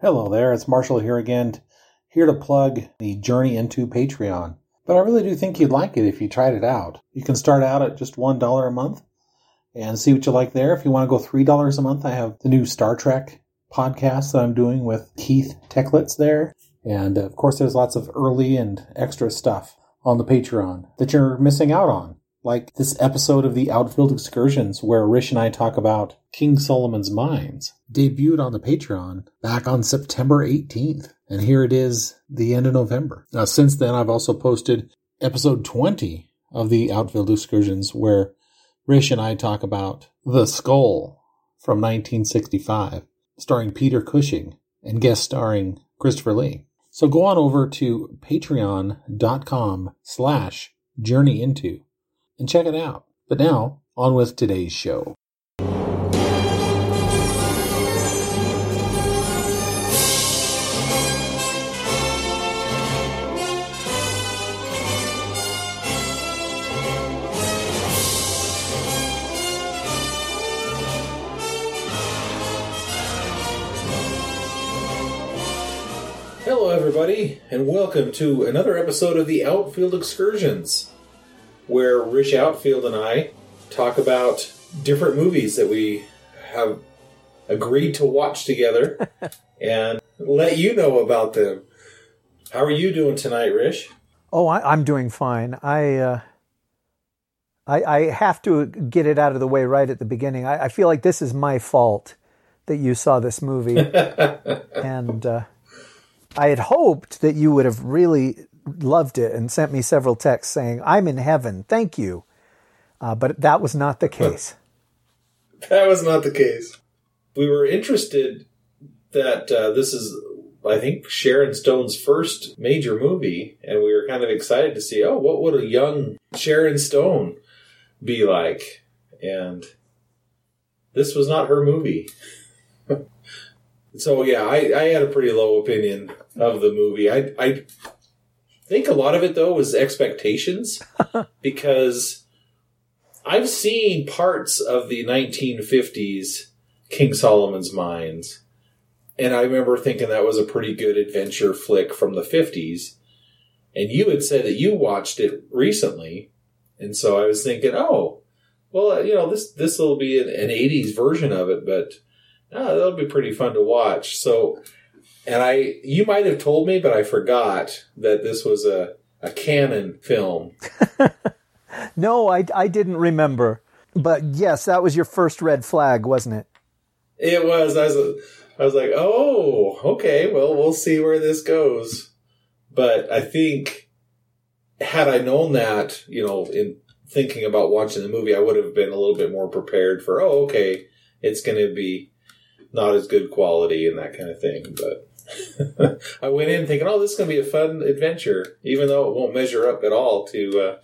Hello there, it's Marshall here again, here to plug the Journey into Patreon. But I really do think you'd like it if you tried it out. You can start out at just $1 a month and see what you like there. If you want to go $3 a month, I have the new Star Trek podcast that I'm doing with Keith Techlitz there. And of course, there's lots of early and extra stuff on the Patreon that you're missing out on. Like this episode of the Outfield Excursions, where Rish and I talk about King Solomon's Mines, debuted on the Patreon back on September 18th. And here it is, the end of November. Now, since then, I've also posted episode 20 of the Outfield Excursions, where Rish and I talk about The Skull from 1965, starring Peter Cushing and guest starring Christopher Lee. So go on over to patreon.com slash journey into and check it out. But now, on with today's show. Hello, everybody, and welcome to another episode of the Outfield Excursions, where Rich Outfield and I talk about different movies that we have agreed to watch together and let you know about them. How are you doing tonight, Rich? Oh, I, I'm doing fine. I, uh, I I have to get it out of the way right at the beginning. I, I feel like this is my fault that you saw this movie, and uh, I had hoped that you would have really loved it and sent me several texts saying, "I'm in heaven, thank you," uh, but that was not the case. That was not the case. We were interested that uh, this is, I think, Sharon Stone's first major movie, and we were kind of excited to see, oh, what would a young Sharon Stone be like? And this was not her movie. so yeah, I, I had a pretty low opinion of the movie. I I think a lot of it though was expectations because I've seen parts of the 1950s King Solomon's Mines, and I remember thinking that was a pretty good adventure flick from the 50s. And you had said that you watched it recently, and so I was thinking, oh, well, you know, this this will be an, an 80s version of it, but oh, that'll be pretty fun to watch. So, and I, you might have told me, but I forgot that this was a a Cannon film. No, I I didn't remember, but yes, that was your first red flag, wasn't it? It was. I was. I was like, oh, okay. Well, we'll see where this goes. But I think had I known that, you know, in thinking about watching the movie, I would have been a little bit more prepared for. Oh, okay, it's going to be not as good quality and that kind of thing. But I went in thinking, oh, this is going to be a fun adventure, even though it won't measure up at all to uh,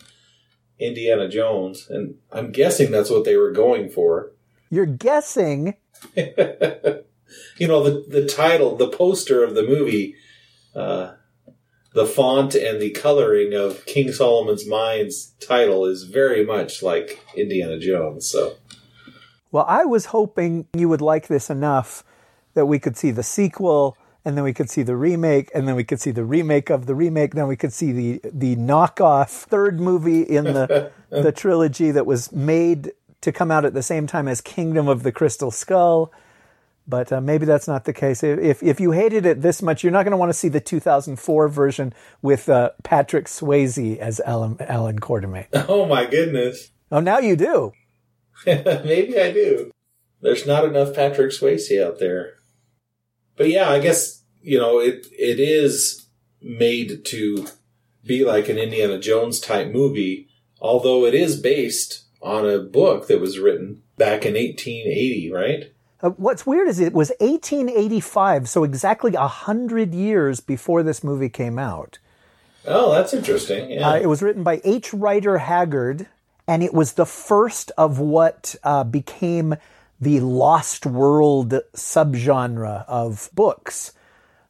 Indiana Jones. And I'm guessing that's what they were going for. You're guessing. you know, the the title, the poster of the movie, uh, the font and the coloring of King Solomon's Mines title is very much like Indiana Jones. So, Well, I was hoping you would like this enough that we could see the sequel, and then we could see the remake, and then we could see the remake of the remake, then we could see the the knockoff third movie in the the trilogy that was made to come out at the same time as Kingdom of the Crystal Skull. But uh, maybe that's not the case. If if you hated it this much, you're not going to want to see the 2004 version with uh, Patrick Swayze as Alan Alan Quatermain. oh my goodness, Oh, now you do. maybe I do. There's not enough Patrick Swayze out there. But yeah, I guess you know it. It is made to be like an Indiana Jones type movie, although it is based on a book that was written back in 1880, right? Uh, what's weird is it was 1885, so exactly a hundred years before this movie came out. Oh, that's interesting. Yeah. Uh, it was written by H. Rider Haggard, and it was the first of what uh, became the Lost World subgenre of books.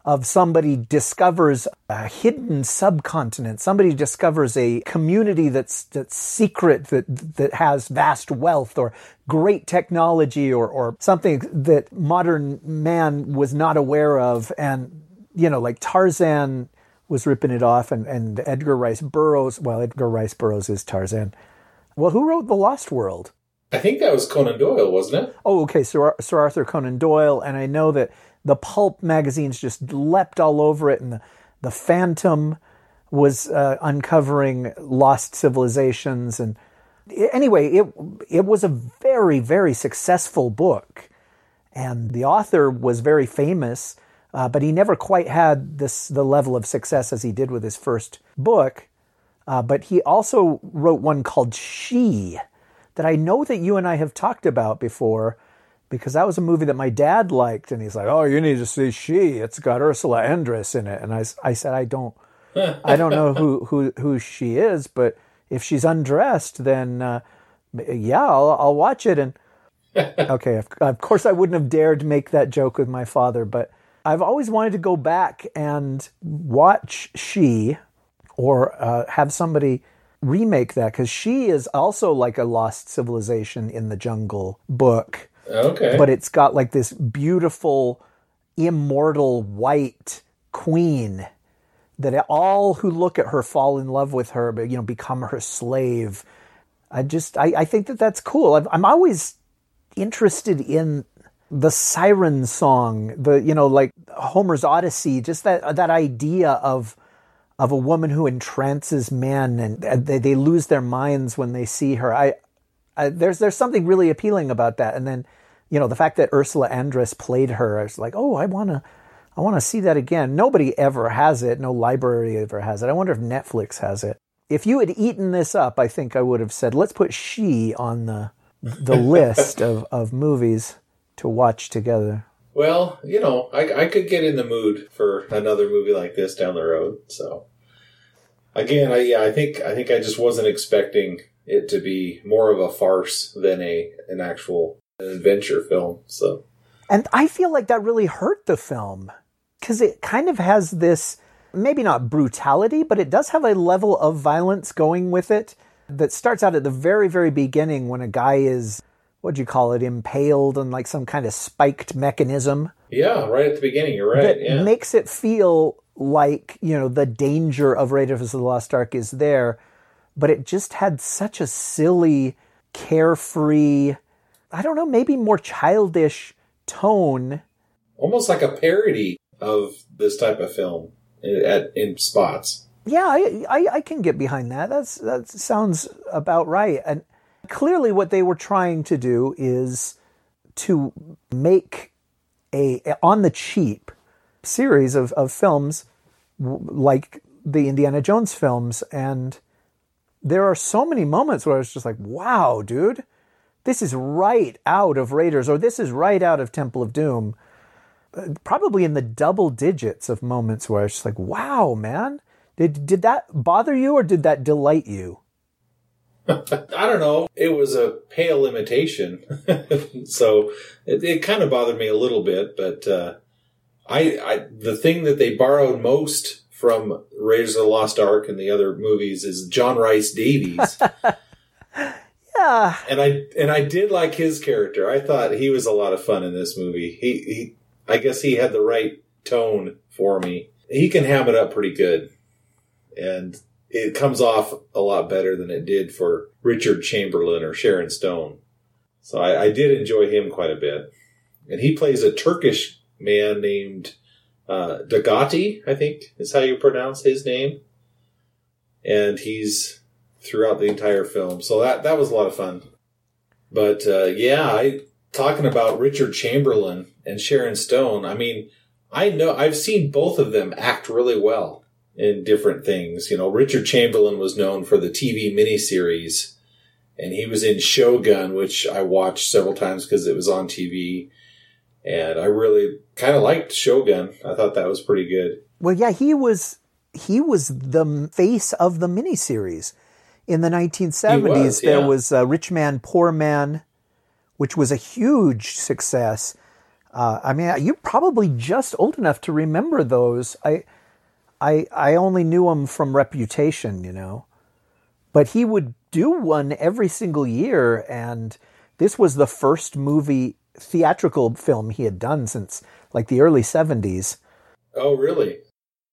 of somebody discovers a hidden subcontinent, somebody discovers a community that's that's secret that that has vast wealth or great technology or or something that modern man was not aware of and you know like Tarzan was ripping it off and, and Edgar Rice Burroughs well Edgar Rice Burroughs is Tarzan. Well, who wrote The Lost World? I think that was Conan Doyle, wasn't it? Oh, okay, Sir, Sir Arthur Conan Doyle, and I know that the pulp magazines just leapt all over it, and the, the Phantom was uh, uncovering lost civilizations. And anyway, it it was a very very successful book, and the author was very famous, uh, but he never quite had this the level of success as he did with his first book. Uh, but he also wrote one called She, that I know that you and I have talked about before because that was a movie that my dad liked, and he's like, "Oh, you need to see She. It's got Ursula Andress in it." And I, I said, "I don't, I don't know who who who she is, but if she's undressed, then uh, yeah, I'll, I'll watch it." And okay, of, of course, I wouldn't have dared make that joke with my father, but I've always wanted to go back and watch She, or uh, have somebody remake that because she is also like a lost civilization in the jungle book Okay. but it's got like this beautiful, immortal white queen that all who look at her fall in love with her, but you know, become her slave. I just, I, I think that that's cool. I've, I'm always interested in the siren song, the you know, like Homer's Odyssey, just that that idea of of a woman who entrances men and they, they lose their minds when they see her. I, I, there's there's something really appealing about that. And then, you know, the fact that Ursula Andress played her, I was like, oh, I wanna, I wanna see that again. Nobody ever has it. No library ever has it. I wonder if Netflix has it. If you had eaten this up, I think I would have said, let's put She on the the list of, of movies to watch together. Well, you know, I, I could get in the mood for another movie like this down the road. So, again, I yeah, I think I think I just wasn't expecting it to be more of a farce than a an actual adventure film. So, And I feel like that really hurt the film because it kind of has this maybe not brutality, but it does have a level of violence going with it that starts out at the very, very beginning when a guy is, what do you call it, impaled on like some kind of spiked mechanism yeah, right at the beginning, you're right. that Yeah, makes it feel like, you know, the danger of Raiders of the Lost Ark is there, but it just had such a silly, carefree, I don't know, maybe more childish tone. almost like a parody of this type of film in, at in spots. Yeah, I, I, I can get behind that. That's that sounds about right. And clearly, what they were trying to do is to make a, on the cheap series of, of films like the Indiana Jones films, and there are so many moments where I was just like, "Wow, dude, this is right out of Raiders, or this is right out of Temple of Doom." Probably in the double digits of moments where I was just like, "Wow, man." Did did that bother you or did that delight you? I don't know. It was a pale imitation, so it, it kind of bothered me a little bit. But uh, I, I, the thing that they borrowed most from Raiders of the Lost Ark and the other movies is John Rhys Davies, Yeah, and I and I did like his character. I thought he was a lot of fun in this movie. He, he I guess he had the right tone for me. He can ham it up pretty good, and it comes off a lot better than it did for Richard Chamberlain or Sharon Stone. So I, I did enjoy him quite a bit. And he plays a Turkish man named uh, Dogati, I think is how you pronounce his name. And he's throughout the entire film. So that, that was a lot of fun. But uh, yeah, I talking about Richard Chamberlain and Sharon Stone. I mean, I know I've seen both of them act really well in different things. You know, Richard Chamberlain was known for the TV miniseries, and he was in Shogun, which I watched several times because it was on TV. And I really kind of liked Shogun. I thought that was pretty good. Well, yeah, he was he was the face of the miniseries in the 1970s. He was, There was uh, Rich Man, Poor Man, which was a huge success. Uh, I mean, you're probably just old enough to remember those. I, I, I only knew him from reputation, you know, but he would do one every single year, and this was the first movie theatrical film he had done since like the early '70s. Oh, really?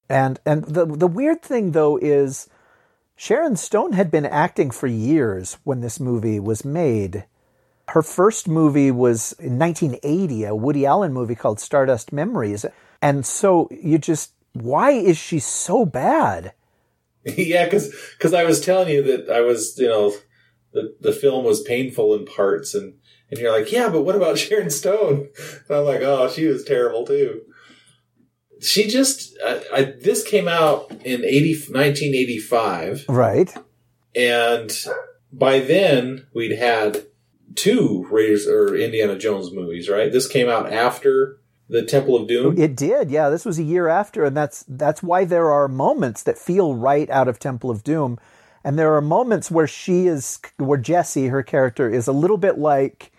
And and the the weird thing though is Sharon Stone had been acting for years when this movie was made. Her first movie was in 1980, a Woody Allen movie called Stardust Memories. And so you just, why is she so bad? yeah, because because I was telling you that I was, you know, the the film was painful in parts, and and you're like, yeah, but what about Sharon Stone? And I'm like, oh, she was terrible too. She just, I, I, this came out in 80, 1985. Right. And by then we'd had two Raiders or Indiana Jones movies, right? This came out after the Temple of Doom. It did, yeah. This was a year after, and that's that's why there are moments that feel right out of Temple of Doom, and there are moments where she is, where Jesse, her character, is a little bit like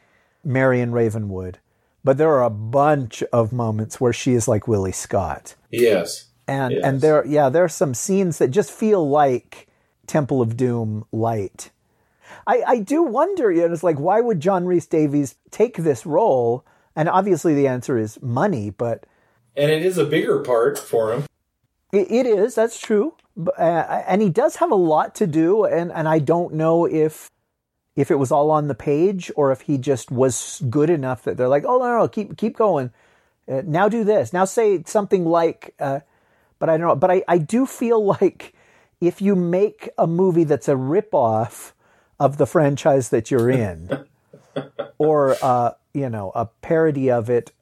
Marion Ravenwood, but there are a bunch of moments where she is like Willie Scott. Yes, and yes. and there, yeah, there are some scenes that just feel like Temple of Doom light. I, I do wonder, you know, it's like, why would John Rhys Davies take this role? And obviously the answer is money, but. And it is a bigger part for him. it, it is, that's true. Uh, and he does have a lot to do, and, and I don't know if if it was all on the page or if he just was good enough that they're like, oh no, no, keep keep going. Uh, now do this. Now say something like, uh, but I don't know. But I, I do feel like if you make a movie that's a ripoff of the franchise that you're in, or uh, you know, a parody of it.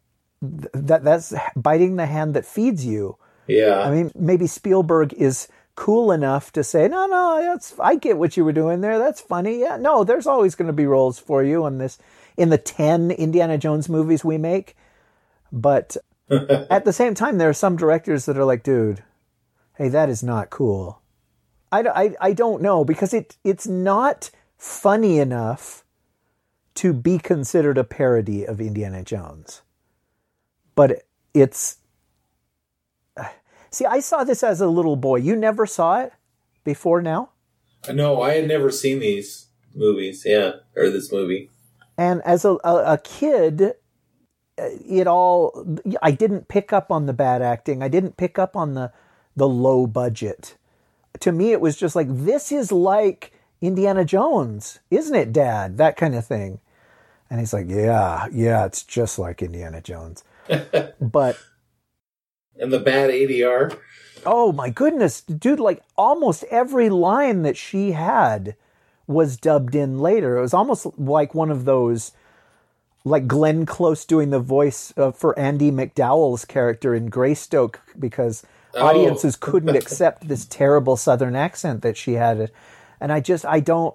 That that's biting the hand that feeds you. Yeah. I mean, maybe Spielberg is cool enough to say, no, no, that's I get what you were doing there. That's funny. Yeah, no, there's always going to be roles for you in this in the ten Indiana Jones movies we make. But at the same time, there are some directors that are like, dude, hey, that is not cool. I, I, I don't know because it it's not funny enough to be considered a parody of Indiana Jones. But it's. See, I saw this as a little boy. You never saw it before now? Uh, no, I had never seen these movies. Yeah, or this movie. And as a, a, a kid, uh, it all. I didn't pick up on the bad acting. I didn't pick up on the the low budget. To me, it was just like this is like Indiana Jones, isn't it, Dad? That kind of thing. And he's like, Yeah, yeah, it's just like Indiana Jones. but and the bad ADR. Oh my goodness, dude! Like almost every line that she had was dubbed in later. It was almost like one of those, like Glenn Close doing the voice uh, for Andie MacDowell's character in Greystoke because Oh. audiences couldn't accept this terrible Southern accent that she had, and I just I don't.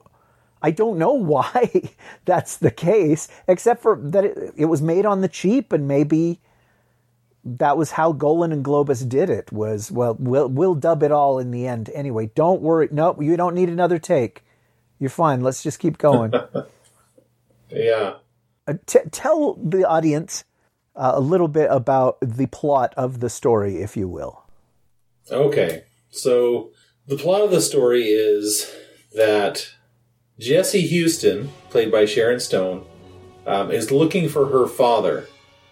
I don't know why that's the case, except for that it, it was made on the cheap, and maybe that was how Golan and Globus did it. Was well, we'll we'll dub it all in the end anyway. Don't worry. Nope, you don't need another take. You're fine. Let's just keep going. Yeah. Uh, t- tell the audience uh, a little bit about the plot of the story, if you will. Okay. So the plot of the story is that Jesse Huston, played by Sharon Stone, um, is looking for her father,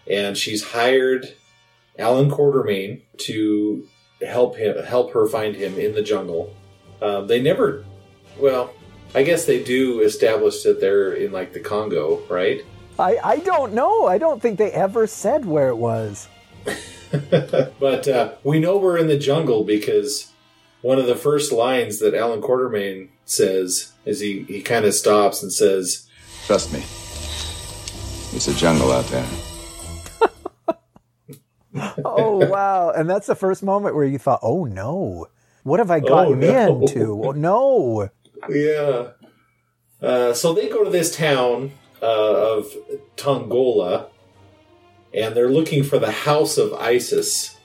and she's hired Alan Quatermain to help him help her find him in the jungle. Um, they never, well, I guess they do establish that they're in like the Congo, right? I, I don't know. I don't think they ever said where it was. but uh, we know we're in the jungle because one of the first lines that Alan Quatermain says is he, he kind of stops and says, Trust me. It's a jungle out there. Oh wow! and that's the first moment where you thought, "Oh no, what have I gotten no. into?" Oh no! Yeah. Uh, so they go to this town uh, of Tongola, and they're looking for the House of Isis,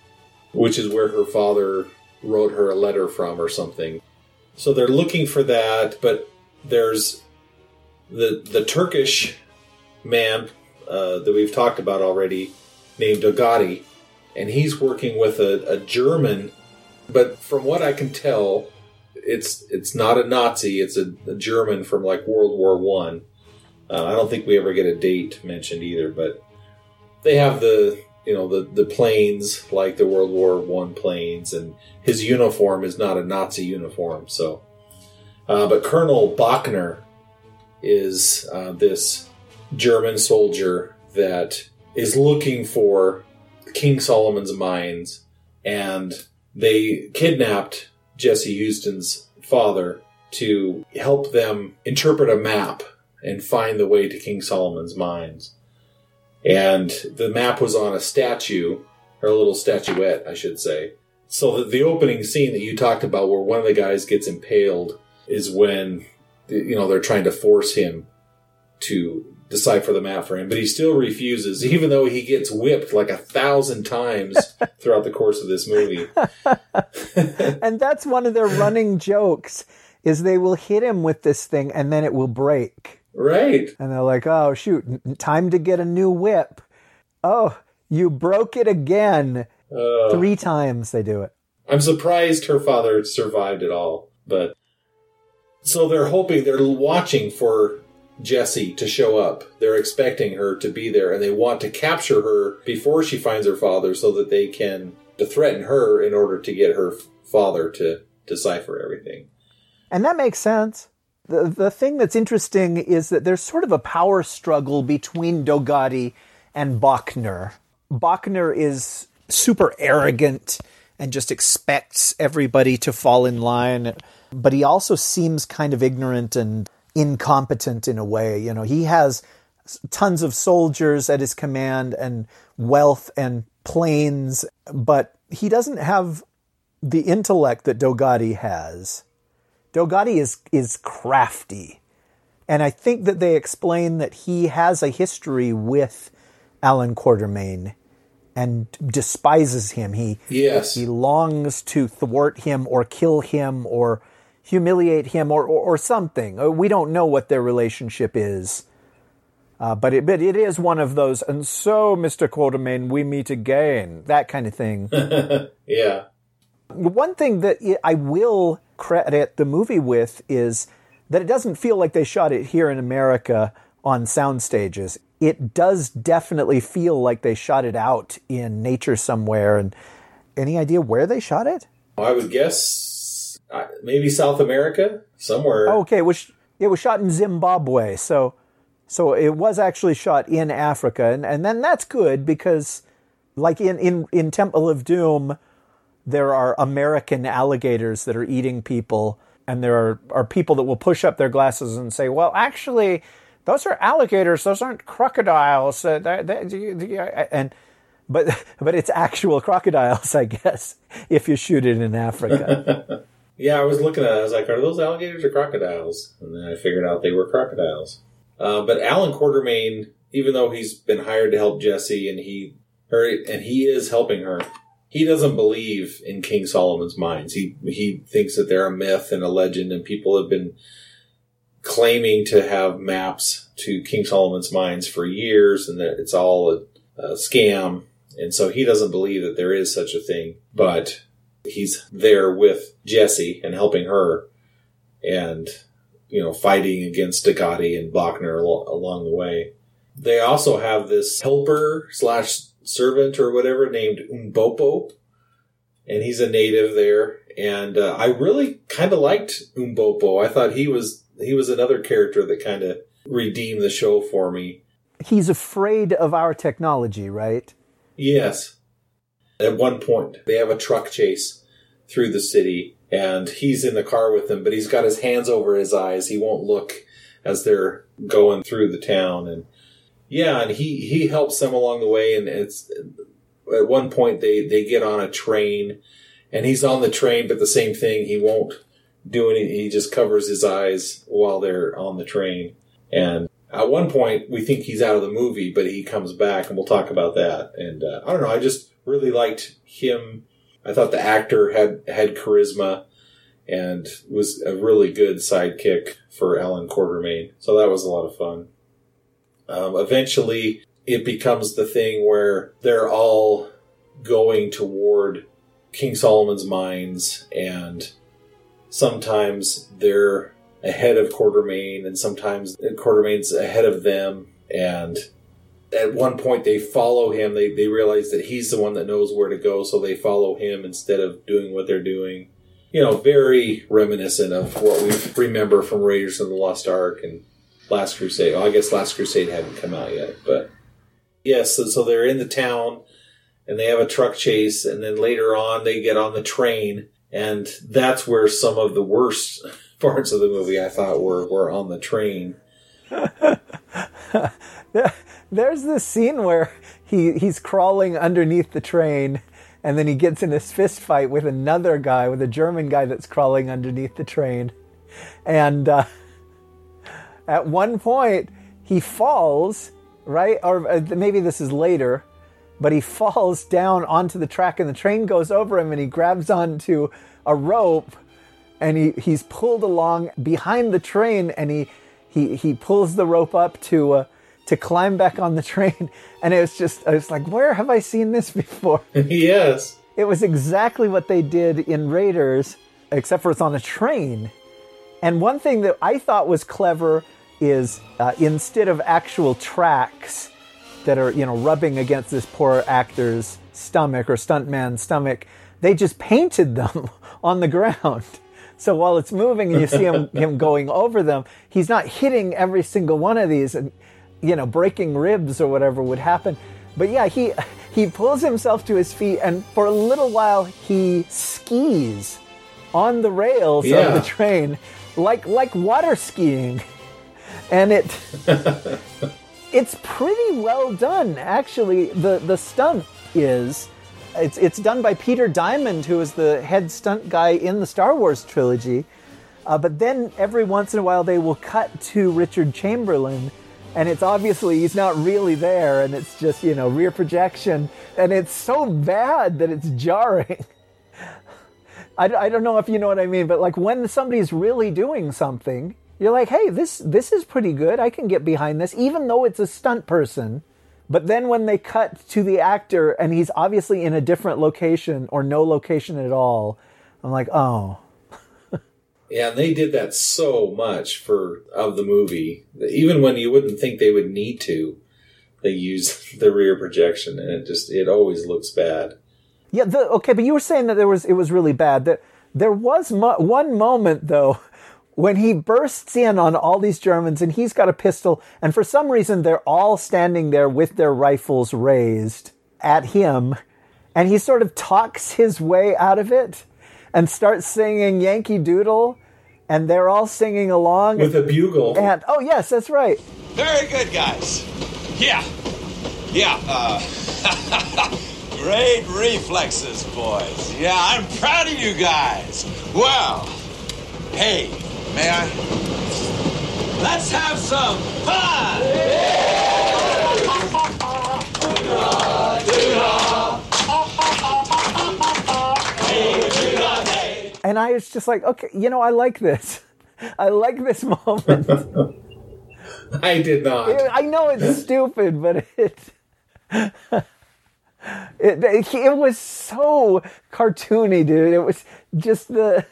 which is where her father wrote her a letter from or something. So they're looking for that, but there's the the Turkish man uh, that we've talked about already. named Dogati, and he's working with a, a German. But from what I can tell, it's it's not a Nazi. It's a, a German from like World War One. Uh, I don't think we ever get a date mentioned either, but they have the you know the the planes like the World War One planes, and his uniform is not a Nazi uniform. So, uh, but Colonel Bockner is uh, this German soldier that is looking for King Solomon's mines, and they kidnapped Jesse Huston's father to help them interpret a map and find the way to King Solomon's mines. And the map was on a statue, or a little statuette, I should say. So the, the opening scene that you talked about, where one of the guys gets impaled, is when you know they're trying to force him to decipher the map for him, but he still refuses, even though he gets whipped like a thousand times throughout the course of this movie. and that's one of their running jokes is they will hit him with this thing and then it will break. Right. And they're like, "Oh shoot, time to get a new whip." Oh, you broke it again. Uh, Three times they do it. I'm surprised her father survived it all, but so they're hoping they're watching for Jesse to show up. They're expecting her to be there and they want to capture her before she finds her father so that they can to threaten her in order to get her father to decipher everything. And that makes sense. The, the thing that's interesting is that there's sort of a power struggle between Dogati and Bockner. Bockner is super arrogant and just expects everybody to fall in line, but he also seems kind of ignorant and incompetent in a way. You know, he has tons of soldiers at his command and wealth and planes, but he doesn't have the intellect that Dogati has. Dogati is is crafty. And I think that they explain that he has a history with Alan Quatermain and despises him. He Yes. he longs to thwart him or kill him or humiliate him or, or, or something. Uh, We don't know what their relationship is. Uh, but, it, but it is one of those, and so, Mr. Quatermain, we meet again, that kind of thing. yeah. One thing that I will credit the movie with is that it doesn't feel like they shot it here in America on sound stages. It does definitely feel like they shot it out in nature somewhere. And any idea where they shot it? I would guess uh, maybe South America somewhere. Oh, okay, was it was shot in Zimbabwe, so so it was actually shot in Africa, and and then that's good because, like in in in Temple of Doom, there are American alligators that are eating people, and there are are people that will push up their glasses and say, well, actually. Those are alligators. Those aren't crocodiles. Uh, they- they- and but but it's actual crocodiles, I guess, if you shoot it in Africa. Yeah, I was looking at it. I was like, are those alligators or crocodiles? And then I figured out they were crocodiles. Uh, but Alan Quatermain, even though he's been hired to help Jesse and he, or, and he is helping her, he doesn't believe in King Solomon's mines. He, he thinks that they're a myth and a legend and people have been claiming to have maps to King Solomon's mines for years and that it's all a, a scam. And so he doesn't believe that there is such a thing, but he's there with Jesse and helping her and, you know, fighting against Dogati and Bockner al- along the way. They also have this helper slash servant or whatever named Umbopo, and he's a native there. And uh, I really kind of liked Umbopo. I thought he was he was another character that kind of redeemed the show for me. He's afraid of our technology, right? Yes. At one point, they have a truck chase through the city, and he's in the car with them, but he's got his hands over his eyes. He won't look as they're going through the town. And yeah, and he, he helps them along the way. And it's at one point they, they get on a train, and he's on the train, but the same thing, he won't do anything. He just covers his eyes while they're on the train. And at one point, we think he's out of the movie, but he comes back, and we'll talk about that. And uh, I don't know, I just really liked him. I thought the actor had had charisma and was a really good sidekick for Alan Quatermain. So that was a lot of fun. Um, eventually, it becomes the thing where they're all going toward King Solomon's mines, and sometimes they're ahead of Quatermain, and sometimes Quatermain's ahead of them, and at one point they follow him. They they realize that he's the one that knows where to go, so they follow him instead of doing what they're doing. You know, very reminiscent of what we remember from Raiders of the Lost Ark and Last Crusade. Well, I guess Last Crusade hadn't come out yet, but yes. so, so they're in the town and they have a truck chase, and then later on they get on the train, and that's where some of the worst parts of the movie I thought were were on the train. There's this scene where he he's crawling underneath the train, and then he gets in this fist fight with another guy, with a German guy that's crawling underneath the train, and uh, at one point he falls right, or uh, maybe this is later, but he falls down onto the track, and the train goes over him, and he grabs onto a rope, and he he's pulled along behind the train, and he he he pulls the rope up to. Uh, to climb back on the train. And it was just, I was like, where have I seen this before? yes. It was exactly what they did in Raiders, except for it's on a train. And one thing that I thought was clever is uh, instead of actual tracks that are, you know, rubbing against this poor actor's stomach or stuntman's stomach, they just painted them on the ground. So while it's moving and you see him, him going over them, he's not hitting every single one of these. And you know, breaking ribs or whatever would happen. But yeah, he he pulls himself to his feet, and for a little while he skis on the rails yeah. of the train, like like water skiing, and it it's pretty well done. Actually, the the stunt is. It's, it's done by Peter Diamond, who is the head stunt guy in the Star Wars trilogy. Uh, but then every once in a while they will cut to Richard Chamberlain, and it's obviously he's not really there and it's just you know rear projection and it's so bad that it's jarring I, I don't know if you know what i mean but like when somebody's really doing something you're like hey this this is pretty good i can get behind this even though it's a stunt person but then when they cut to the actor and he's obviously in a different location or no location at all i'm like oh yeah, and they did that so much for of the movie. Even when you wouldn't think they would need to, they use the rear projection, and it just it always looks bad. Yeah, the, okay, but you were saying that there was it was really bad. That there was mo- one moment though when he bursts in on all these Germans, and he's got a pistol, and for some reason they're all standing there with their rifles raised at him, and he sort of talks his way out of it and start singing Yankee Doodle, and they're all singing along with a bugle. And oh yes, that's right. Very good, guys. Yeah, yeah. Uh, great reflexes, boys. Yeah, I'm proud of you guys. Well, hey, may I? Let's have some fun. And I was just like, okay, you know, I like this. I like this moment. I did not. I know it's stupid, but it, it, it it was so cartoony, dude. It was just the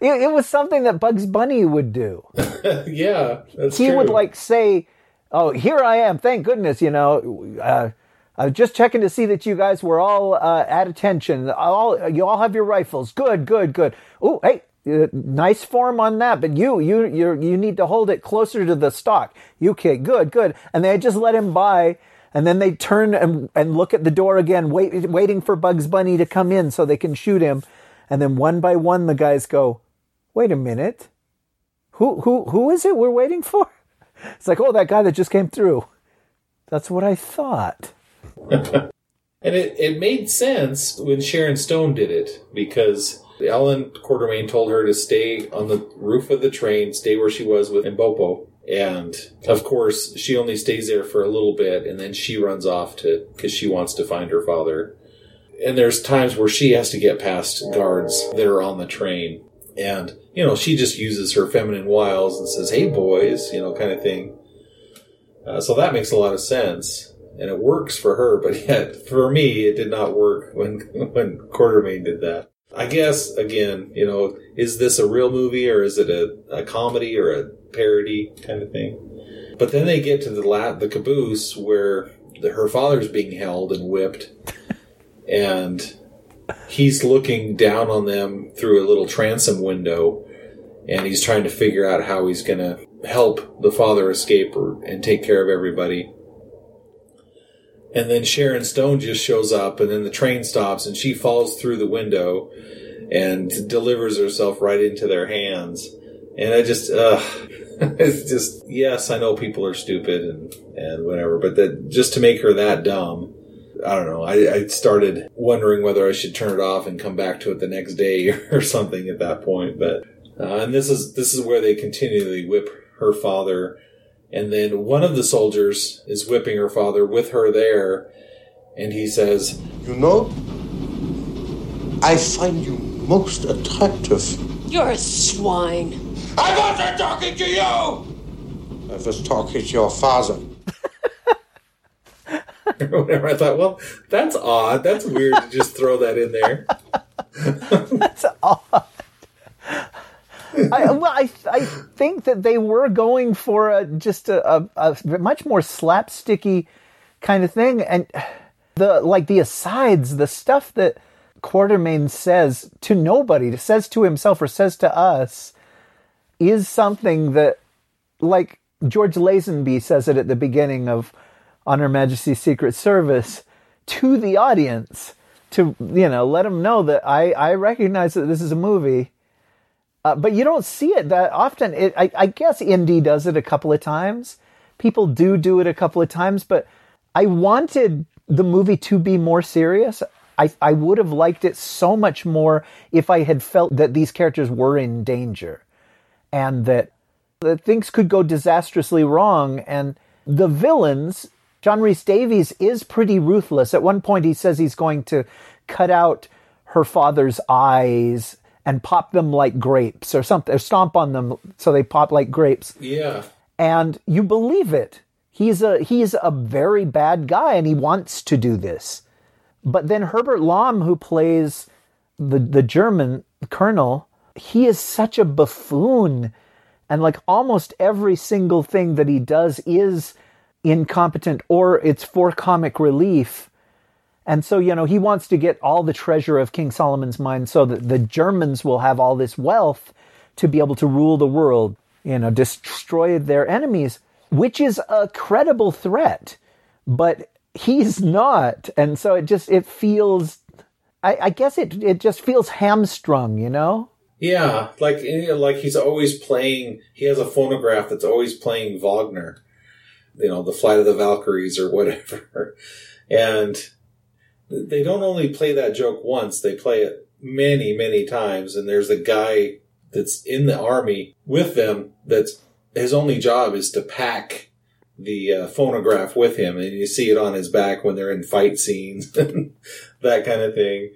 it, it was something that Bugs Bunny would do. yeah, he true. would like say, "Oh, here I am. Thank goodness, you know." Uh, I was just checking to see that you guys were all uh, at attention. All you all have your rifles. Good, good, good. Oh, hey, uh, nice form on that. But you, you, you, you need to hold it closer to the stock. You kid, good, good. And they just let him by, and then they turn and, and look at the door again, wait, waiting for Bugs Bunny to come in so they can shoot him. And then one by one, the guys go, "Wait a minute, who, who, who is it we're waiting for?" It's like, oh, that guy that just came through. That's what I thought. and it, it made sense when Sharon Stone did it because Ellen Quatermain told her to stay on the roof of the train, stay where she was with Umbopo. And of course, she only stays there for a little bit and then she runs off to, because she wants to find her father. And there's times where she has to get past guards that are on the train. And, you know, she just uses her feminine wiles and says, hey, boys, you know, kind of thing. Uh, so that makes a lot of sense, and it works for her. But yet, for me, it did not work when when Quatermain did that. I guess again, you know, is this a real movie or is it a, a comedy or a parody kind of thing? But then they get to the la- the caboose where the, her father's being held and whipped, and he's looking down on them through a little transom window, and he's trying to figure out how he's going to help the father escape or, and take care of everybody. And then Sharon Stone just shows up, and then the train stops, and she falls through the window and delivers herself right into their hands. And I just, uh, it's just, yes, I know people are stupid and, and whatever, but that just to make her that dumb, I don't know. I, I started wondering whether I should turn it off and come back to it the next day or something at that point. But, uh, and this is, this is where they continually whip her father and then one of the soldiers is whipping her father with her there, and he says, You know, I find you most attractive. You're a swine. I wasn't talking to you! I was talking to your father. or whatever. I thought, well, that's odd. That's weird to just throw that in there. That's odd. I, well, I, I think that they were going for a, just a, a, a much more slapsticky kind of thing, and the like the asides, the stuff that Quatermain says to nobody, says to himself or says to us, is something that, like George Lazenby says it at the beginning of On Her Majesty's Secret Service to the audience to you know let them know that I I recognize that this is a movie uh, but you don't see it that often. It, I, I, guess Indy does it a couple of times. People do do it a couple of times, but I wanted the movie to be more serious. I, I would have liked it so much more if I had felt that these characters were in danger and that, that things could go disastrously wrong. And the villains, John Rhys Davies is pretty ruthless. At one point, he says he's going to cut out her father's eyes and pop them like grapes or something, or stomp on them so they pop like grapes. Yeah. And you believe it. He's a he's a very bad guy and he wants to do this. But then Herbert Lom, who plays the the German colonel, he is such a buffoon. And like almost every single thing that he does is incompetent or it's for comic relief. And so, you know, he wants to get all the treasure of King Solomon's mine so that the Germans will have all this wealth to be able to rule the world, you know, destroy their enemies, which is a credible threat. But he's not. And so it just, it feels, I, I guess it, it just feels hamstrung, you know? Yeah, like like he's always playing. He has a phonograph that's always playing Wagner, you know, the Flight of the Valkyries or whatever, and they don't only play that joke once, they play it many, many times. And there's a guy that's in the army with them that's his only job is to pack the uh, phonograph with him. And you see it on his back when they're in fight scenes, that kind of thing.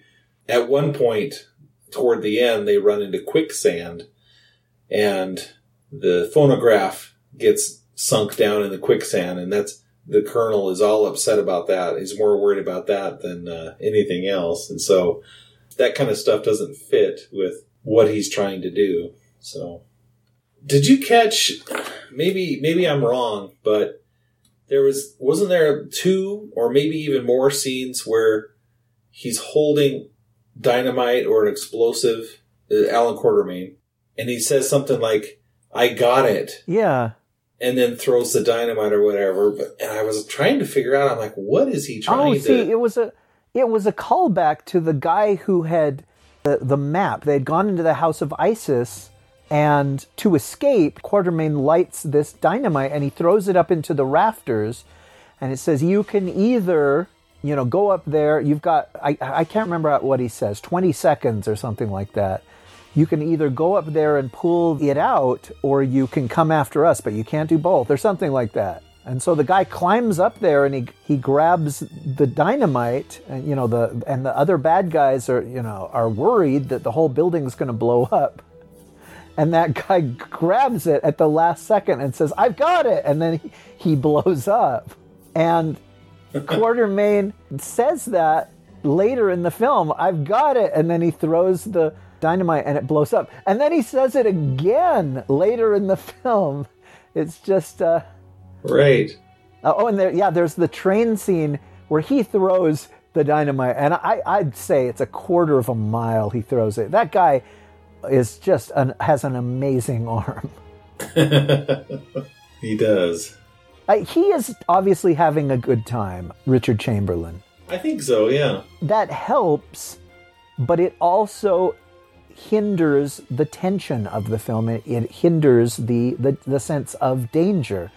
At one point, toward the end, they run into quicksand and the phonograph gets sunk down in the quicksand. And that's, the colonel is all upset about that. He's more worried about that than uh, anything else. And so that kind of stuff doesn't fit with what he's trying to do. So did you catch maybe maybe I'm wrong, but there was wasn't there two or maybe even more scenes where he's holding dynamite or an explosive uh, Alan Quatermain and he says something like I got it. Yeah and then throws the dynamite or whatever. But and I was trying to figure out. I'm like, what is he oh, trying? Oh, to... see, it was a it was a callback to the guy who had the the map. They had gone into the house of Isis. And to escape, Quatermain lights this dynamite and he throws it up into the rafters. And it says, You can either, you know, go up there. You've got, I, I can't remember what he says, 20 seconds or something like that you can either go up there and pull it out or you can come after us, but you can't do both or something like that. And so the guy climbs up there and he, he grabs the dynamite and you know the and the other bad guys are you know are worried that the whole building's going to blow up. and that guy grabs it at the last second and says, "I've got it," and then he, he blows up. And Quatermain says that later in the film, "I've got it," and then he throws the dynamite and it blows up, and then he says it again later in the film. It's just. Uh, Right. uh, oh, and there, yeah, there's the train scene where he throws the dynamite, and I, I'd say it's a quarter of a mile he throws it. That guy is just an, has an amazing arm. He does. Uh, he is obviously having a good time, Richard Chamberlain. I think so, yeah. That helps, but it also hinders the tension of the film. It, it hinders the, the, the sense of danger.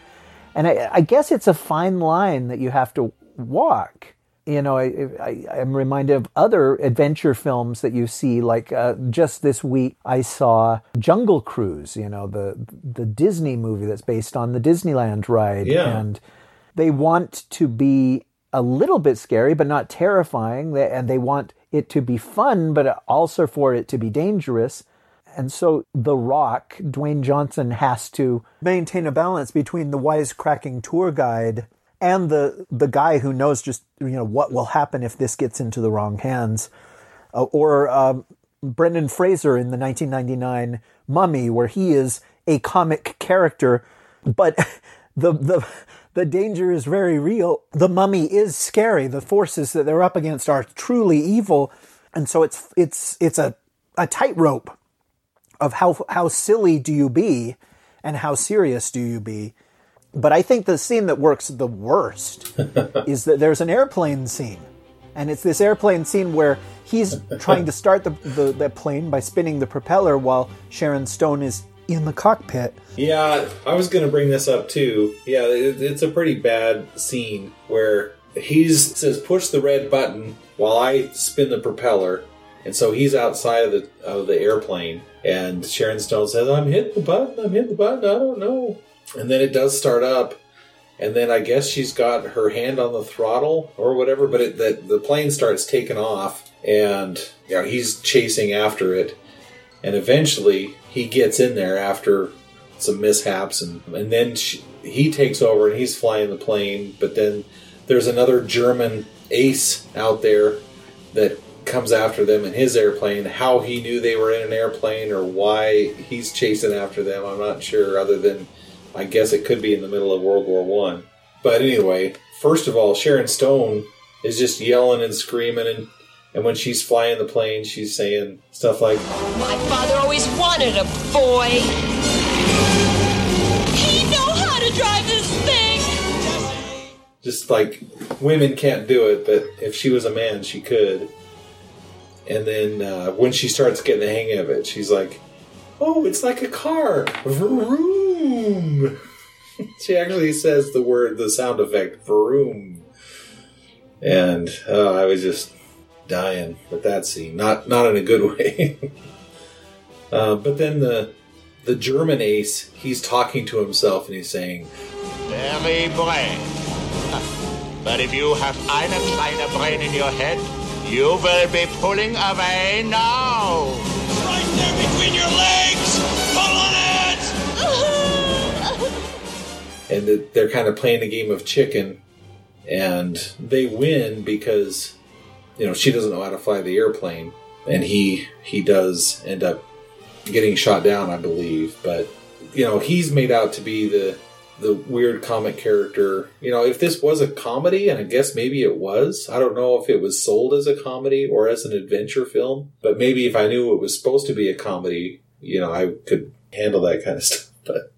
And I, I guess it's a fine line that you have to walk. You know, I, I, I'm reminded of other adventure films that you see. Like uh, just this week, I saw Jungle Cruise. You know, the the Disney movie that's based on the Disneyland ride, Yeah. and they want to be a little bit scary, but not terrifying. And they want it to be fun, but also for it to be dangerous. And so The Rock, Dwayne Johnson, has to maintain a balance between the wisecracking tour guide and the the guy who knows just you know what will happen if this gets into the wrong hands, uh, or um, Brendan Fraser in the 1999 Mummy, where he is a comic character, but the the the danger is very real. The Mummy is scary. The forces that they're up against are truly evil, and so it's it's it's a a tightrope of how how silly do you be and how serious do you be. But I think the scene that works the worst is that there's an airplane scene. And it's this airplane scene where he's trying to start the, the, the plane by spinning the propeller while Sharon Stone is in the cockpit. Yeah, I was going to bring this up too. Yeah, it, it's a pretty bad scene where he's says push the red button while I spin the propeller, and so he's outside of the of the airplane, and Sharon Stone says, "I'm hitting the button. I'm hitting the button. I don't know." And then it does start up, and then I guess she's got her hand on the throttle or whatever, but it, the the plane starts taking off, and you know he's chasing after it, and eventually he gets in there after some mishaps and and then she, he takes over and he's flying the plane but then there's another german ace out there that comes after them in his airplane how he knew they were in an airplane or why he's chasing after them i'm not sure other than i guess it could be in the middle of world war one. But anyway first of all sharon stone is just yelling and screaming and and when she's flying the plane she's saying stuff like My father always wanted a boy. He know how to drive this thing. just like women can't do it, but if she was a man, she could. And then uh, when she starts getting the hang of it, she's like, "Oh, it's like a car, vroom." she actually says the word, the sound effect, vroom. And uh, I was just dying with that scene, not not in a good way. uh, but then the the German ace, he's talking to himself and he's saying, Very brave. But if you have eine kleine brain in your head, you will be pulling away now. Right there between your legs! Pull on it! and they're kind of playing a game of chicken and they win because you know she doesn't know how to fly the airplane and he he does end up getting shot down i believe. But you know he's made out to be the the weird comic character. You know if this was a comedy and i guess maybe it was i don't know if it was sold as a comedy or as an adventure film but maybe if i knew it was supposed to be a comedy you know i could handle that kind of stuff. But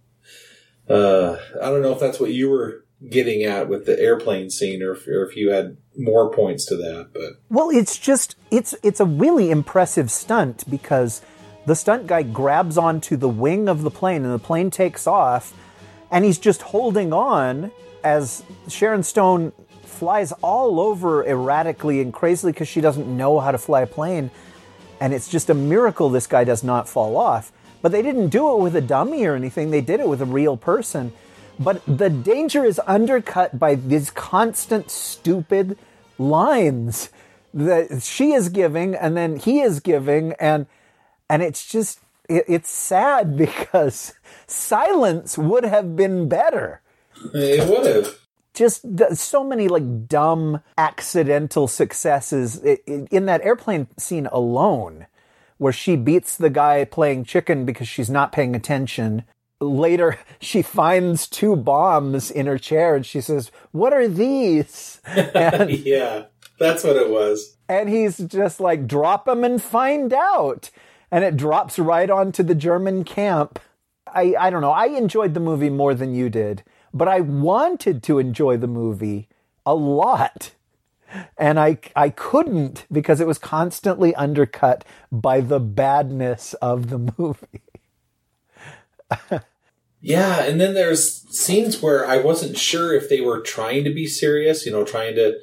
uh, I don't know if that's what you were getting at with the airplane scene, or if, or if you had more points to that. But Well, it's just it's it's a really impressive stunt because the stunt guy grabs onto the wing of the plane and the plane takes off and he's just holding on as Sharon Stone flies all over erratically and crazily because she doesn't know how to fly a plane and it's just a miracle this guy does not fall off. But they didn't do it with a dummy or anything. They did it with a real person. But the danger is undercut by these constant stupid lines that she is giving and then he is giving and and it's just it, it's sad because silence would have been better. It would have. Just th- so many like dumb accidental successes i- i- in that airplane scene alone, where she beats the guy playing chicken because she's not paying attention. Later, she finds two bombs in her chair and she says, What are these? And, Yeah, that's what it was. and he's just like, Drop them and find out. And it drops right onto the German camp. I, I don't know. I enjoyed the movie more than you did, but I wanted to enjoy the movie a lot. And I, I couldn't because it was constantly undercut by the badness of the movie. Yeah, and then there's scenes where I wasn't sure if they were trying to be serious, you know, trying to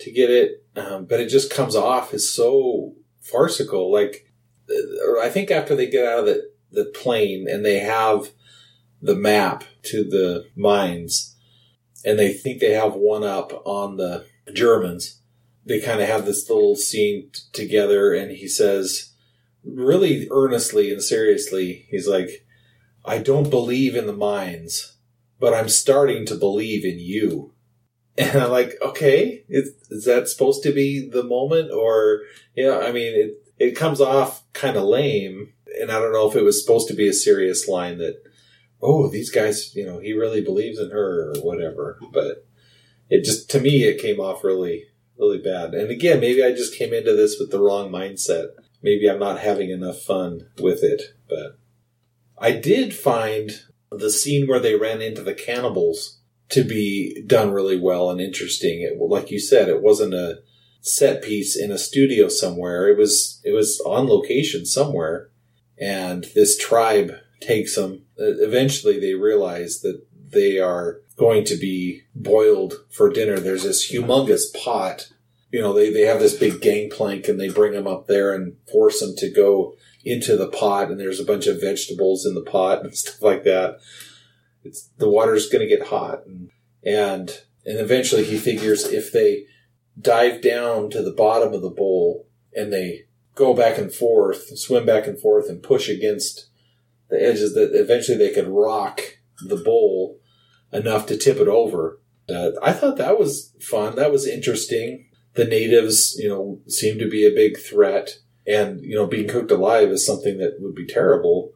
to get it, um, but it just comes off as so farcical. Like, uh, I think after they get out of the the plane and they have the map to the mines, and they think they have one up on the Germans, they kind of have this little scene t- together, and he says, really earnestly and seriously, he's like. I don't believe in the mines, but I'm starting to believe in you. And I'm like, okay, is, is that supposed to be the moment? Or, yeah, I mean, it, it comes off kind of lame. And I don't know if it was supposed to be a serious line that, oh, these guys, you know, he really believes in her or whatever. But it just, to me, it came off really, really bad. And again, maybe I just came into this with the wrong mindset. Maybe I'm not having enough fun with it, but. I did find the scene where they ran into the cannibals to be done really well and interesting. It, like you said, it wasn't a set piece in a studio somewhere. It was it was on location somewhere, and this tribe takes them. Eventually, they realize that they are going to be boiled for dinner. There's this humongous pot. You know, they, they have this big gangplank and they bring them up there and force them to go into the pot and there's a bunch of vegetables in the pot and stuff like that. It's the water's going to get hot and, and and eventually he figures if they dive down to the bottom of the bowl and they go back and forth, swim back and forth and push against the edges that eventually they could rock the bowl enough to tip it over. Uh, I thought that was fun. That was interesting. The natives, you know, seem to be a big threat and you know being cooked alive is something that would be terrible.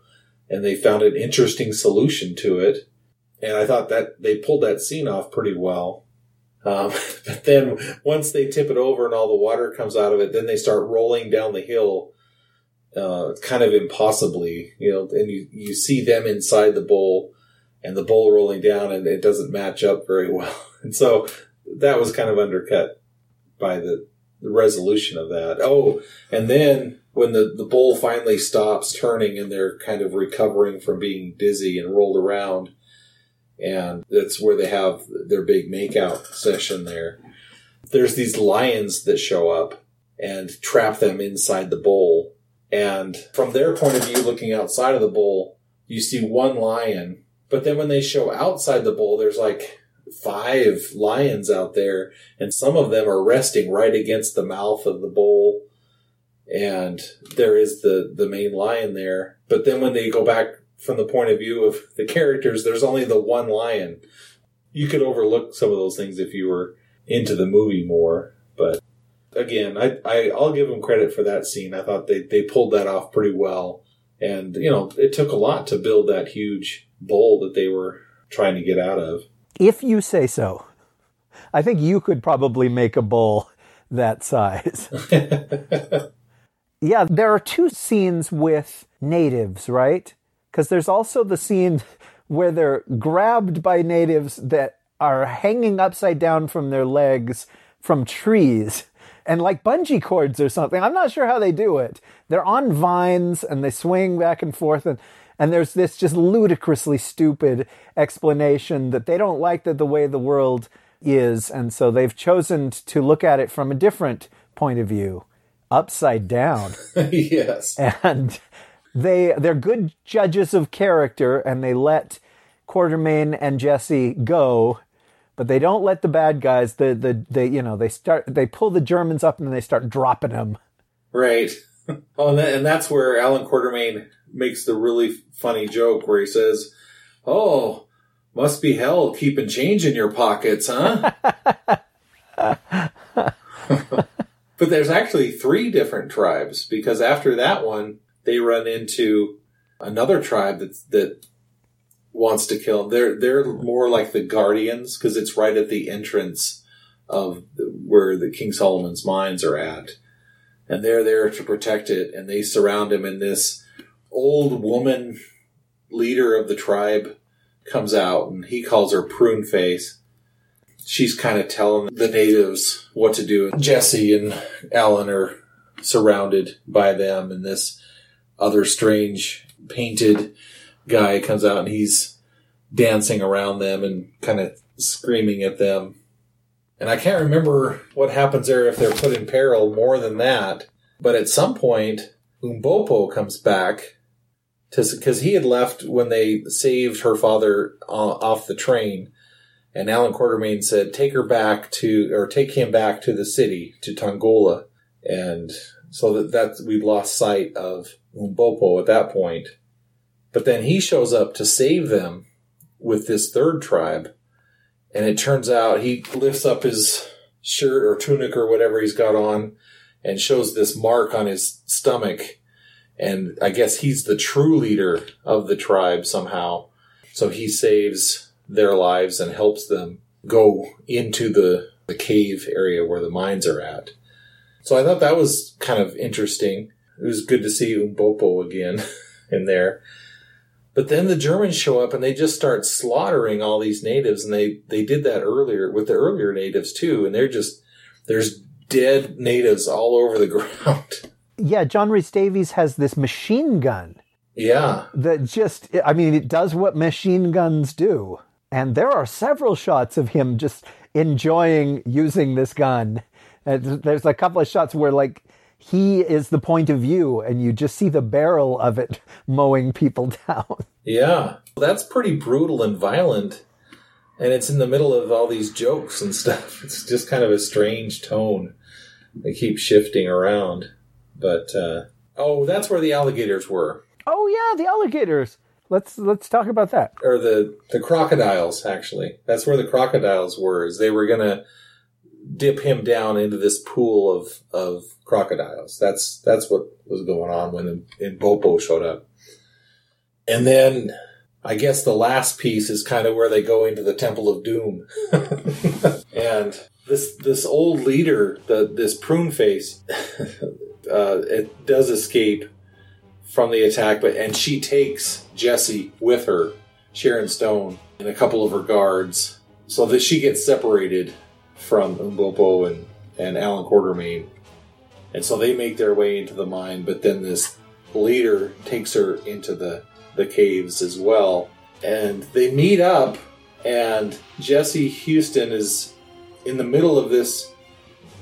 And they found an interesting solution to it. And i thought that they pulled that scene off pretty well. Um, but then once they tip it over and all the water comes out of it then they start rolling down the hill uh, kind of impossibly you know and you, you see them inside the bowl and the bowl rolling down and it doesn't match up very well. And so that was kind of undercut by the the resolution of that. Oh, and then when the, the bull finally stops turning and they're kind of recovering from being dizzy and rolled around, and that's where they have their big makeout session there. There's these lions that show up and trap them inside the bowl. And from their point of view, looking outside of the bowl, you see one lion. But then when they show outside the bowl, there's like five lions out there, and some of them are resting right against the mouth of the bowl. And there is the, the main lion there. But then when they go back from the point of view of the characters, there's only the one lion. You could overlook some of those things if you were into the movie more. But again, I, I, I'll give them credit for that scene. I thought they, they pulled that off pretty well. And, you know, it took a lot to build that huge bowl that they were trying to get out of. If you say so. I think you could probably make a bowl that size. yeah, there are two scenes with natives, right? Because there's also the scene where they're grabbed by natives that are hanging upside down from their legs from trees and like bungee cords or something. I'm not sure how they do it. They're on vines and they swing back and forth and and there's this just ludicrously stupid explanation that they don't like that the way the world is and so they've chosen to look at it from a different point of view, upside down. yes. And they they're good judges of character and they let Quatermain and Jesse go but they don't let the bad guys the the they you know they start they pull the Germans up and then they start dropping them. Right. Oh, and, that, and that's where Alan Quatermain makes the really funny joke where he says, "Oh, must be hell keeping change in your pockets, huh?" but there's actually three different tribes because after that one, they run into another tribe that that wants to kill. They're they're more like the guardians because it's right at the entrance of the, where the King Solomon's mines are at, and they're there to protect it. And they surround him, in this old woman leader of the tribe comes out, and he calls her Prune Face. She's kind of telling the natives what to do. Jesse and Alan are surrounded by them, and this other strange painted guy comes out and he's dancing around them and kind of screaming at them. And I can't remember what happens there if they're put in peril more than that. But at some point, Umbopo comes back because he had left when they saved her father uh, off the train. And Alan Quatermain said, take her back to, or take him back to the city, to Tongola. And so that, that we lost sight of Umbopo at that point. But then he shows up to save them with this third tribe. And it turns out he lifts up his shirt or tunic or whatever he's got on and shows this mark on his stomach. And I guess he's the true leader of the tribe somehow. So he saves their lives and helps them go into the, the cave area where the mines are at. So I thought that was kind of interesting. It was good to see Umbopo again in there. But then the Germans show up and they just start slaughtering all these natives, and they they did that earlier with the earlier natives too, and they're just there's dead natives all over the ground. Yeah, John Rhys Davies has this machine gun Yeah, that just I mean it does what machine guns do. And there are several shots of him just enjoying using this gun. Uh, and there's a couple of shots where like he is the point of view and you just see the barrel of it mowing people down. yeah, that's pretty brutal and violent, and it's in the middle of all these jokes and stuff. It's just kind of a strange tone. They keep shifting around, but uh, oh, that's where the alligators were. Oh yeah, the alligators. Let's let's talk about that. or the the crocodiles actually that's where the crocodiles were is they were gonna dip him down into this pool of of crocodiles that's that's what was going on when Umbopo showed up and then I guess the last piece is kind of where they go into the Temple of Doom and this this old leader the this prune face uh, it does escape from the attack, but and she takes Jesse with her, Sharon Stone, and a couple of her guards, so that she gets separated from Umbopo and, and Alan Quatermain. And so they make their way into the mine, but then this leader takes her into the, the caves as well. And they meet up, and Jesse Huston is in the middle of this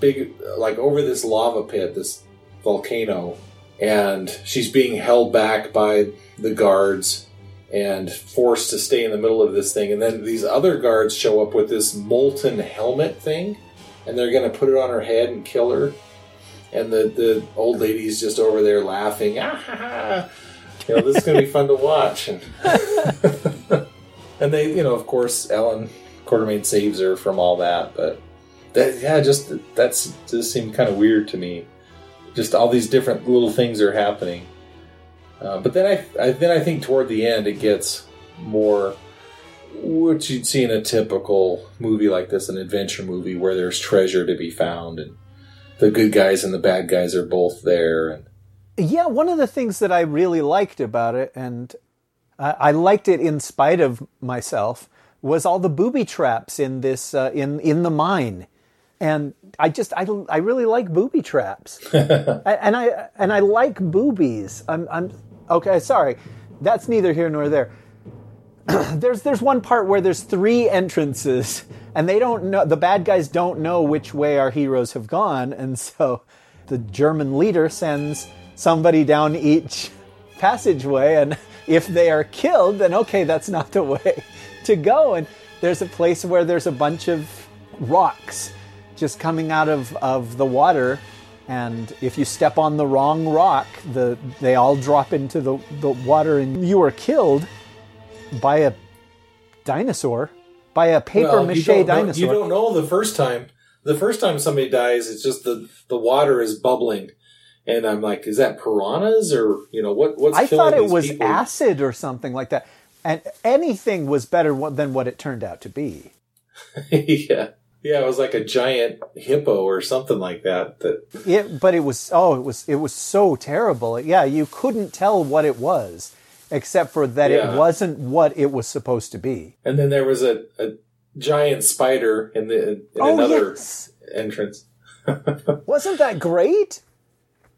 big, like over this lava pit, this volcano, and she's being held back by the guards and forced to stay in the middle of this thing. And then these other guards show up with this molten helmet thing, and they're going to put it on her head and kill her. And the, the old lady's just over there laughing. Ah, ha, ha. You know, this is going to be fun to watch. And, and they, you know, of course, Alan Quatermain saves her from all that. But that, yeah, just that's just seemed kind of weird to me just all these different little things are happening. Uh, but then I, I then I think toward the end it gets more what you'd see in a typical movie like this, an adventure movie where there's treasure to be found and the good guys and the bad guys are both there and Yeah, one of the things that I really liked about it, and I, liked it in spite of myself, was all the booby traps in this uh, in in the mine, and I just I, I really like booby traps, and I and I like boobies. I'm I'm okay. Sorry, that's neither here nor there. there's there's one part where there's three entrances and they don't know the bad guys don't know which way our heroes have gone and so the German leader sends somebody down each passageway and if they are killed then okay that's not the way to go and there's a place where there's a bunch of rocks just coming out of, of the water And if you step on the wrong rock, the they all drop into the, the water and you are killed by a dinosaur, by a paper Well, mache you don't know- dinosaur. you don't know the first time. The first time somebody dies, it's just the the water is bubbling, and I'm like, is that piranhas or you know what? What's I thought it was people? acid or something like that. And anything was better than what it turned out to be. yeah, yeah, it was like a giant hippo or something like that. That It, but it was oh, it was it was so terrible. Yeah, you couldn't tell what it was, except for that Yeah. it wasn't what it was supposed to be. and then there was a, a giant spider in the in Oh, another yes. entrance. Wasn't that great?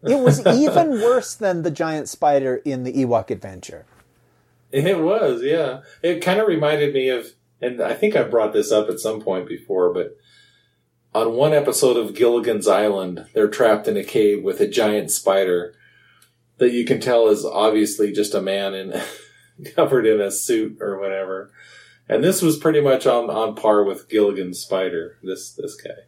It was even worse than the giant spider in the Ewok Adventure. It was, yeah. It kind of reminded me of, and I think I brought this up at some point before, but on one episode of Gilligan's Island, they're trapped in a cave with a giant spider that you can tell is obviously just a man in covered in a suit or whatever. And this was pretty much on, on par with Gilligan's spider, this, this guy.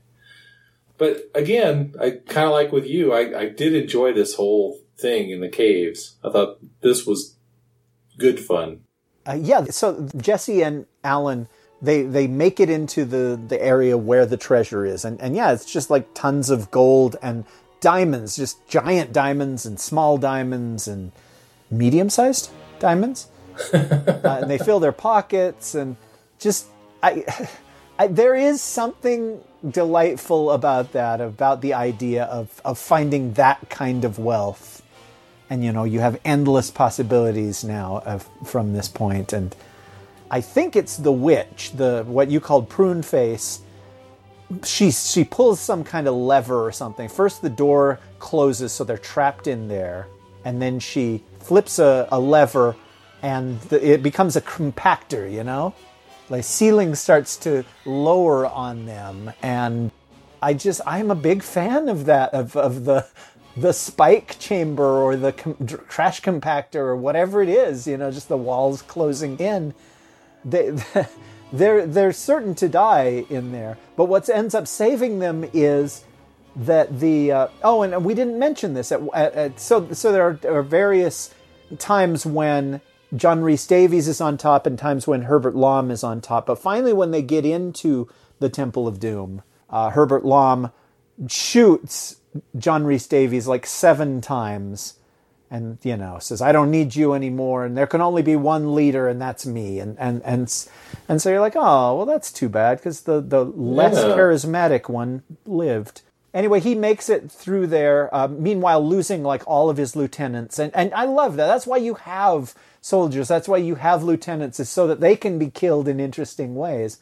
But again, I kind of like with you, I, I did enjoy this whole thing in the caves. I thought this was good fun. Uh, yeah, so Jesse and Alan they they make it into the the area where the treasure is, and and yeah, it's just like tons of gold and diamonds, just giant diamonds and small diamonds and medium sized diamonds. uh, and they fill their pockets and just I, I there is something delightful about that about the idea of of finding that kind of wealth and you know you have endless possibilities now of, from this point. And i think it's the witch the what you called prune face. She she pulls some kind of lever or something. First the door closes so they're trapped in there. And then she flips a, a lever and the, it becomes a compactor you know? Like ceiling starts to lower on them. And i just i'm a big fan of that of, of the the spike chamber or the com- trash compactor or whatever it is you know just the walls closing in they, they're they're certain to die in there. But what ends up saving them is that the uh, oh and we didn't mention this at, at, at- so so there are, are various times when John Rhys Davies is on top and times when Herbert Lom is on top. But finally when they get into the Temple of Doom uh, Herbert Lom shoots John Rhys Davies like seven times and you know says I don't need you anymore and there can only be one leader and that's me. And and and and so you're like oh well that's too bad because the the less Yeah. charismatic one lived. Anyway he makes it through there uh, meanwhile losing like all of his lieutenants. And and I love that. That's why you have soldiers. That's why you have lieutenants is so that they can be killed in interesting ways.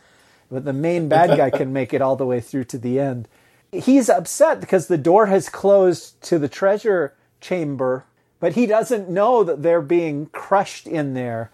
But the main bad guy can make it all the way through to the end he's upset because the door has closed to the treasure chamber, but he doesn't know that they're being crushed in there.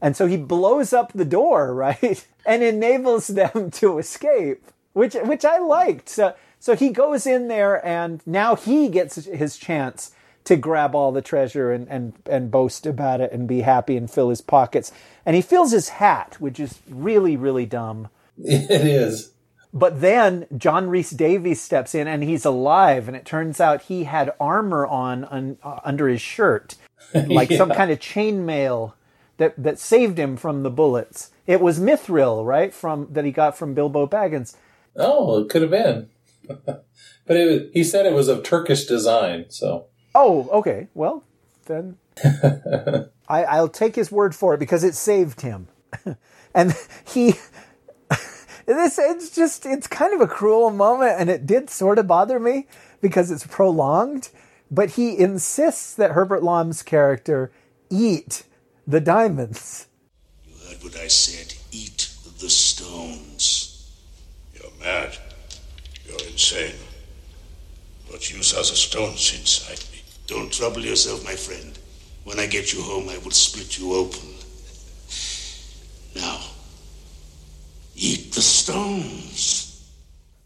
And so he blows up the door, right? And enables them to escape, which which I liked. So so he goes in there and now he gets his chance to grab all the treasure and, and, and boast about it and be happy and fill his pockets. And he fills his hat, which is really, really dumb. It is. But then John Rhys Davies steps in and he's alive, and it turns out he had armor on, un, uh, under his shirt, like some kind of chainmail that that saved him from the bullets. It was Mithril, right, from that he got from Bilbo Baggins. Oh, it could have been. but was, he said it was of Turkish design, so. Oh, okay. Well, then I, I'll take his word for it because it saved him. and he, this it's just it's kind of a cruel moment, and it did sort of bother me because it's prolonged. But he insists that Herbert Lom's character eat the diamonds. You heard what I said. Eat the stones. You're mad. You're insane. What use are the stones inside me? Don't trouble yourself, my friend. When I get you home, I will split you open. Now, eat the stones.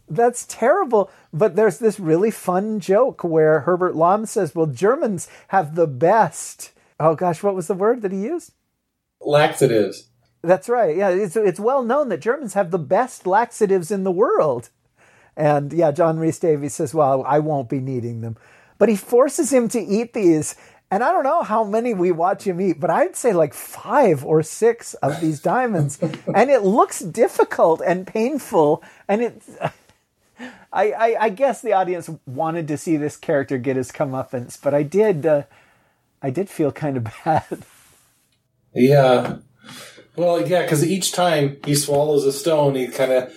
That's terrible. But there's this really fun joke where Herbert Lom says, "Well, Germans have the best." Oh gosh, what was the word that he used? Laxatives. That's right. Yeah, it's it's well known that Germans have the best laxatives in the world. And yeah, John Rhys Davies says, Well, I won't be needing them. But he forces him to eat these. And I don't know how many we watch him eat, but I'd say like five or six of these diamonds. and it looks difficult and painful. And it, I, I, I, guess the audience wanted to see this character get his comeuppance, but I did, uh, I did feel kind of bad. Yeah. Well, yeah, because each time he swallows a stone, he kind of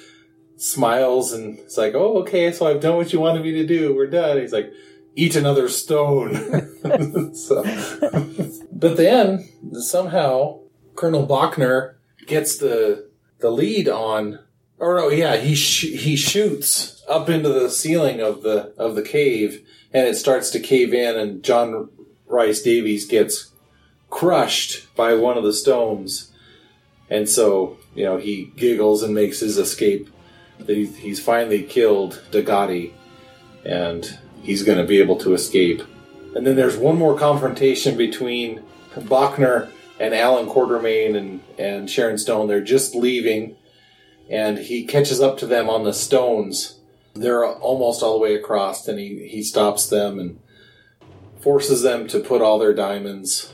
smiles and it's like, "Oh, okay, so I've done what you wanted me to do. We're done." He's like, "Eat another stone." so, but then somehow Colonel Bockner gets the the lead on, or no, yeah, he sh- he shoots up into the ceiling of the of the cave, and it starts to cave in, and John Rhys Davies gets crushed by one of the stones. And so, you know, he giggles and makes his escape. He's finally killed Dogati, and he's going to be able to escape. And then there's one more confrontation between Bockner and Alan Quatermain and, and Sharon Stone. They're just leaving, and he catches up to them on the stones. They're almost all the way across, and he, he stops them and forces them to put all their diamonds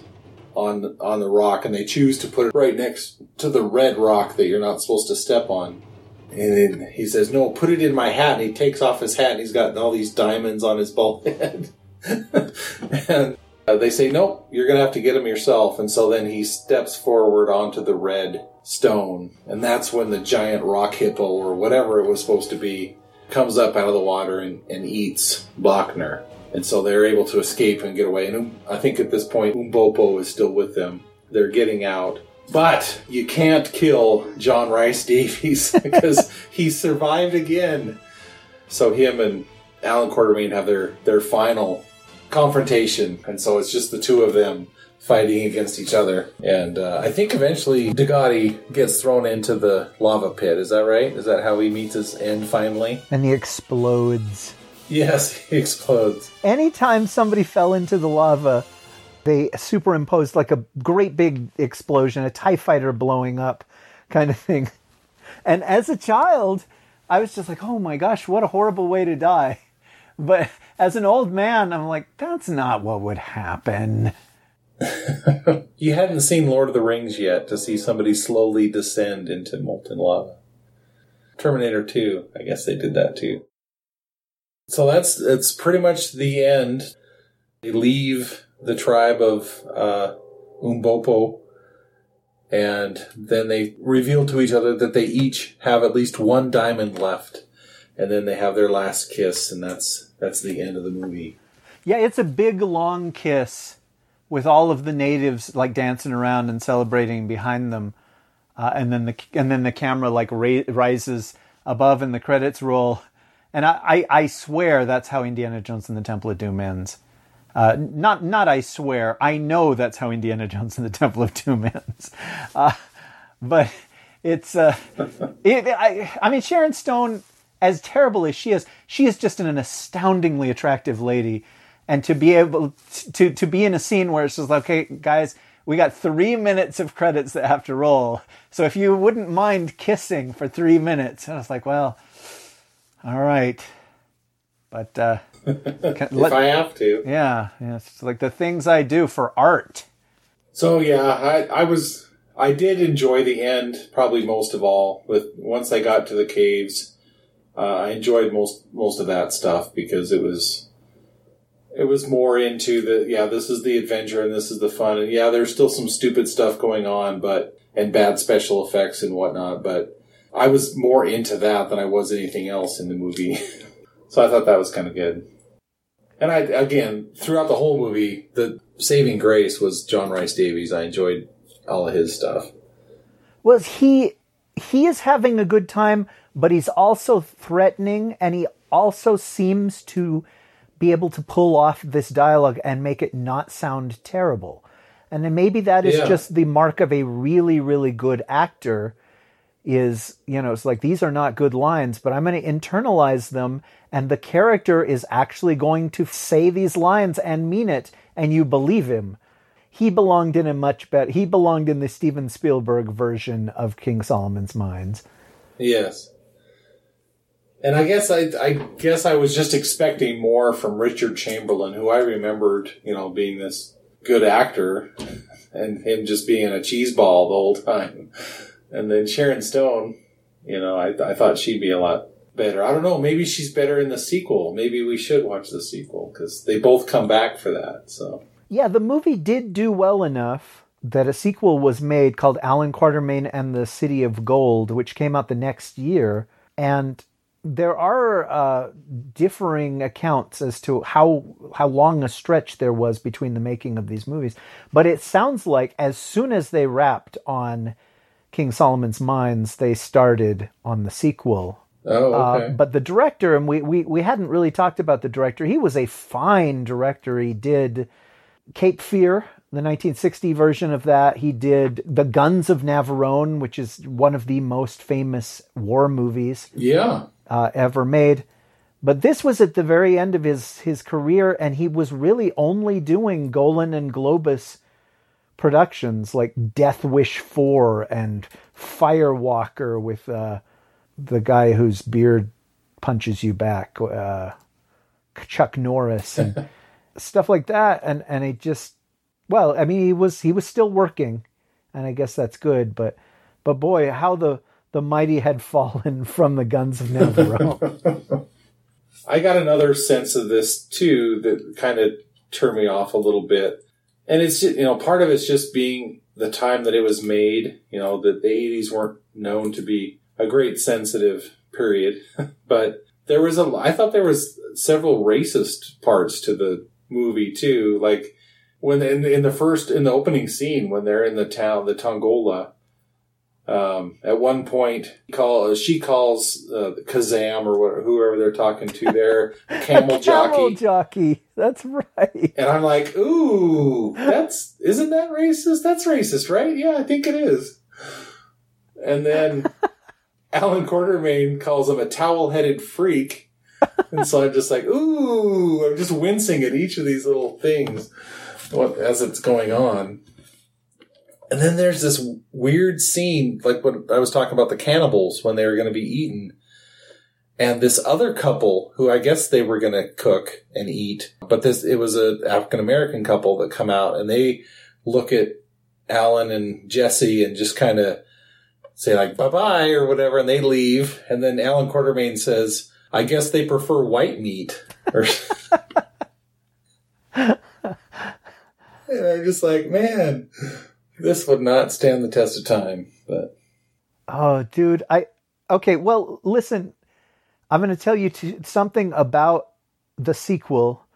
on on the rock, and they choose to put it right next to the red rock that you're not supposed to step on. And then he says, "No, put it in my hat." And he takes off his hat, and he's got all these diamonds on his bald head. and uh, they say, "Nope, you're going to have to get them yourself." And so then he steps forward onto the red stone, and that's when the giant rock hippo or whatever it was supposed to be comes up out of the water and, and eats Bockner and so they're able to escape and get away. And I think at this point, Umbopo is still with them. They're getting out. But you can't kill John Rhys Davies because he survived again. So him and Alan Quatermain have their, their final confrontation. And so it's just the two of them fighting against each other. And uh, I think eventually Dogati gets thrown into the lava pit. Is that right? Is that how he meets his end finally? And he explodes. Yes, he explodes. Anytime somebody fell into the lava, they superimposed like a great big explosion, a TIE fighter blowing up kind of thing. And as a child, I was just like, oh my gosh, what a horrible way to die. But as an old man, I'm like, that's not what would happen. you hadn't seen Lord of the Rings yet to see somebody slowly descend into molten lava. Terminator 2, I guess they did that too. So that's that's pretty much the end. They leave the tribe of uh, Umbopo, and then they reveal to each other that they each have at least one diamond left, and then they have their last kiss, and that's that's the end of the movie. Yeah, it's a big long kiss with all of the natives like dancing around and celebrating behind them, uh, and then the and then the camera like ra- rises above and the credits roll and I, I, I, swear that's how Indiana Jones and the Temple of Doom ends. Uh, not not I swear I know that's how Indiana Jones and the Temple of Doom ends. Uh, but it's uh, it, I, I mean Sharon Stone, as terrible as she is, she is just an astoundingly attractive lady, and to be able to to be in a scene where it's just like, okay, guys, we got three minutes of credits that have to roll. So if you wouldn't mind kissing for three minutes, and I was like, well all right. But uh, if let, I have to, yeah, yeah, it's like the things I do for art. So yeah, I, I was I did enjoy the end probably most of all. With once I got to the caves, uh, I enjoyed most most of that stuff because it was it was more into the yeah this is the adventure and this is the fun and yeah there's still some stupid stuff going on but and bad special effects and whatnot but I was more into that than I was anything else in the movie. so I thought that was kind of good. And I, again, throughout the whole movie, the saving grace was John Rhys Davies. I enjoyed all of his stuff. Was he, he is having a good time, but he's also threatening and he also seems to be able to pull off this dialogue and make it not sound terrible. And then maybe that is yeah. just the mark of a really, really good actor is, you know, it's like these are not good lines, but I'm going to internalize them and the character is actually going to say these lines and mean it and you believe him. He belonged in a much better he belonged in the Steven Spielberg version of King Solomon's Mines. Yes. And I guess I, I guess I was just expecting more from Richard Chamberlain, who I remembered, you know, being this good actor, and him just being a cheeseball the whole time. And then Sharon Stone, you know, I, I thought she'd be a lot better. I don't know. Maybe she's better in the sequel. Maybe we should watch the sequel because they both come back for that. So Yeah, the movie did do well enough that a sequel was made called Alan Quatermain and the City of Gold, which came out the next year. And there are uh, differing accounts as to how how long a stretch there was between the making of these movies. But it sounds like as soon as they wrapped on King Solomon's Mines, they started on the sequel. Oh, okay. Uh, but the director, and we, we we hadn't really talked about the director. He was a fine director. He did Cape Fear, the 1960 version of that. He did The Guns of Navarone, which is one of the most famous war movies yeah. uh, ever made. But this was at the very end of his his career, and he was really only doing Golan and Globus productions like Death Wish Four and Firewalker with uh, the guy whose beard punches you back, uh, Chuck Norris, and stuff like that. And and it just well, I mean, he was he was still working, and I guess that's good. But but boy, how the the mighty had fallen from the guns of Navarro. I got another sense of this too that kind of turned me off a little bit. And it's you know, part of it's just being the time that it was made, you know, that the 80s weren't known to be a great sensitive period. but there was a, I thought there was several racist parts to the movie too. Like when in, in the first, in the opening scene, when they're in the town, the Tongola, um, at one point, call she calls uh, Kazam or whatever, whoever they're talking to there, camel jockey, Camel jockey. That's right. and I'm like, ooh, that's isn't that racist? That's racist, right? Yeah, I think it is. And then Alan Quatermain calls him a towel-headed freak, and so I'm just like, ooh, I'm just wincing at each of these little things as it's going on. And then there's this weird scene, like what I was talking about the cannibals when they were going to be eaten. And this other couple who I guess they were going to cook and eat, but this, it was a African American couple that come out and they look at Alan and Jesse and just kind of say like bye bye or whatever and they leave. And then Alan Quatermain says, I guess they prefer white meat or And I'm just like, man, this would not stand the test of time. But Oh, dude, I okay. Well, listen, I'm going to tell you to, something about the sequel,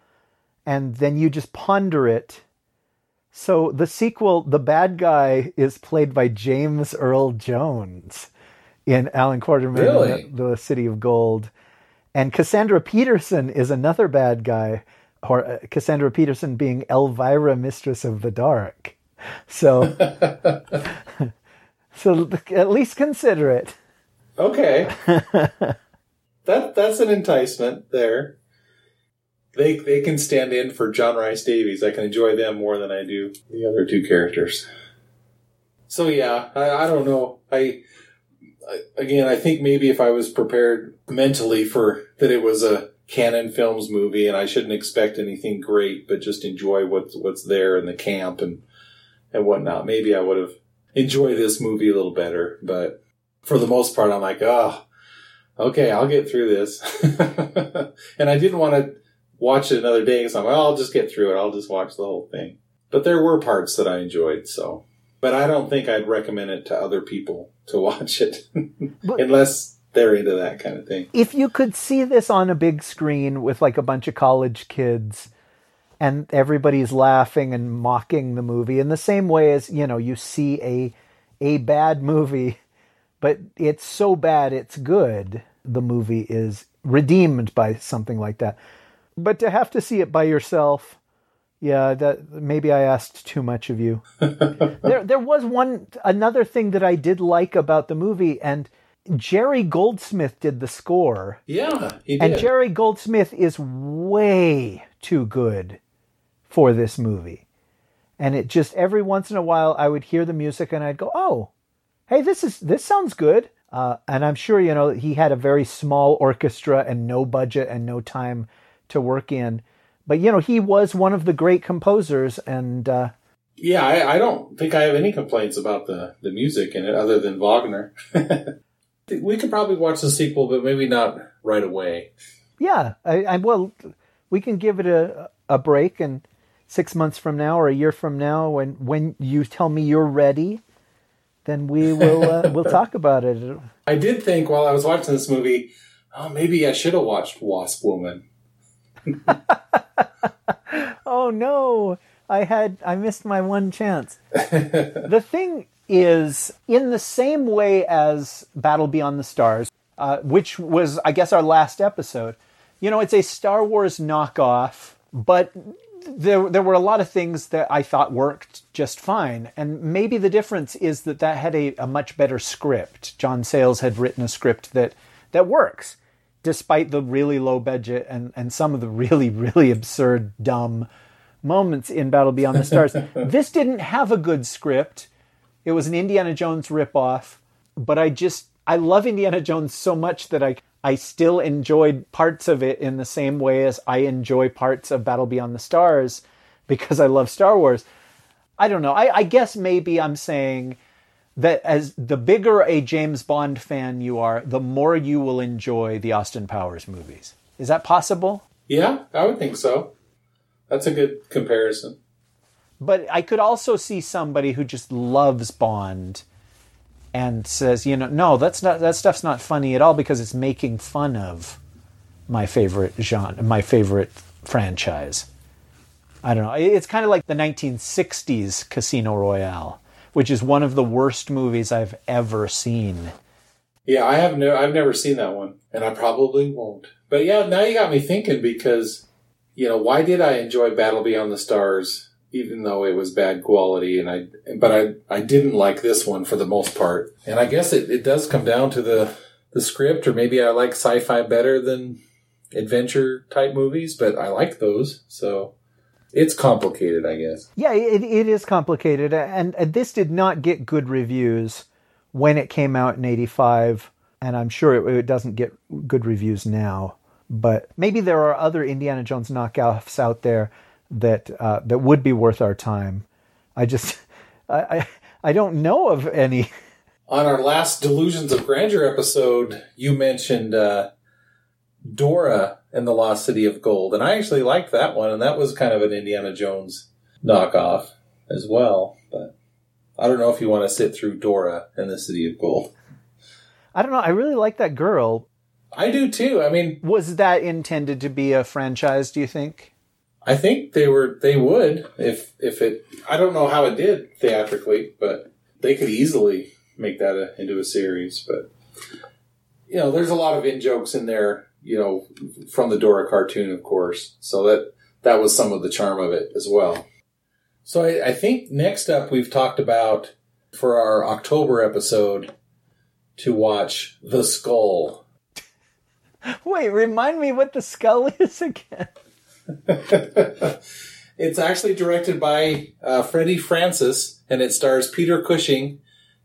and then you just ponder it. So the sequel, the bad guy is played by James Earl Jones in Alan Quatermain, Really? the, the City of Gold, and Cassandra Peterson is another bad guy, or uh, Cassandra Peterson being Elvira, Mistress of the Dark. So, so at least consider it. okay, that that's an enticement there. They they can stand in for John Rhys Davies. I can enjoy them more than I do the other two characters. So yeah, I, I don't know. I, I again, I think maybe if I was prepared mentally for that it was a Cannon films movie and I shouldn't expect anything great, but just enjoy what's what's there in the camp and and whatnot. Maybe I would have enjoyed this movie a little better. But for the most part, I'm like, oh, okay, I'll get through this. and I didn't want to watch it another day, so I'm like, well, I'll just get through it. I'll just watch the whole thing. But there were parts that I enjoyed, so. But I don't think I'd recommend it to other people to watch it unless they're into that kind of thing. if you could see this on a big screen with like a bunch of college kids and everybody's laughing and mocking the movie in the same way as you know you see a a bad movie but it's so bad it's good the movie is redeemed by something like that. But to have to see it by yourself yeah that maybe i asked too much of you. There there was one another thing that i did like about the movie and jerry goldsmith did the score. Yeah, he did. and Jerry Goldsmith is way too good for this movie. And it just every once in a while I would hear the music and I'd go, "Oh, hey, this is this sounds good. Uh, and I'm sure, you know, he had a very small orchestra and no budget and no time to work in. But, you know, he was one of the great composers. And uh, Yeah, I, I don't think I have any complaints about the, the music in it other than Wagner. we could probably watch the sequel, but maybe not right away. yeah, I, I, well, we can give it a, a break. And six months from now or a year from now, when, when you tell me you're ready, then we will uh, we'll talk about it. I did think while I was watching this movie, oh, maybe I should have watched Wasp Woman. oh no, I had I missed my one chance. the thing is, in the same way as Battle Beyond the Stars, uh, which was I guess our last episode, you know, it's a Star Wars knockoff, but there there were a lot of things that I thought worked just fine, and maybe the difference is that that had a, a much better script. John Sayles had written a script that that works, despite the really low budget and and some of the really really absurd dumb moments in Battle Beyond the Stars. this didn't have a good script. It was an Indiana Jones ripoff, but I just I love Indiana Jones so much that I I still enjoyed parts of it in the same way as I enjoy parts of Battle Beyond the Stars because I love Star Wars. I don't know. I, I guess maybe I'm saying that as the bigger a James Bond fan you are, the more you will enjoy the Austin Powers movies. Is that possible? Yeah, I would think so. That's a good comparison. But I could also see somebody who just loves Bond and says, you know, no, that's not that stuff's not funny at all because it's making fun of my favorite genre, my favorite franchise. I don't know. It's kind of like the 1960s Casino Royale, which is one of the worst movies I've ever seen. Yeah, I have no I've never seen that one and I probably won't. But yeah, now you got me thinking because you know, why did I enjoy Battle Beyond the Stars even though it was bad quality and I but I I didn't like this one for the most part. And I guess it, it does come down to the the script or maybe I like sci-fi better than adventure type movies, but I like those. So it's complicated, I guess. Yeah, it, it is complicated and, and this did not get good reviews when it came out in 85 and I'm sure it, it doesn't get good reviews now. But maybe there are other Indiana Jones knockoffs out there that uh, that would be worth our time. I just I, I, I don't know of any. On our last Delusions of Grandeur episode, you mentioned uh, Dora and the Lost City of Gold, and I actually liked that one, and that was kind of an Indiana Jones knockoff as well. But I don't know if you want to sit through Dora and the City of Gold. I don't know. I really like that girl. I do too. I mean, was that intended to be a franchise? Do you think? I think they were. They would if if it. I don't know how it did theatrically, but they could easily make that a, into a series. But you know, there's a lot of in jokes in there. You know, from the Dora cartoon, of course. So that that was some of the charm of it as well. So I, I think next up we've talked about for our October episode to watch The Skull. Wait, remind me what the skull is again. it's actually directed by uh, Freddie Francis, and it stars Peter Cushing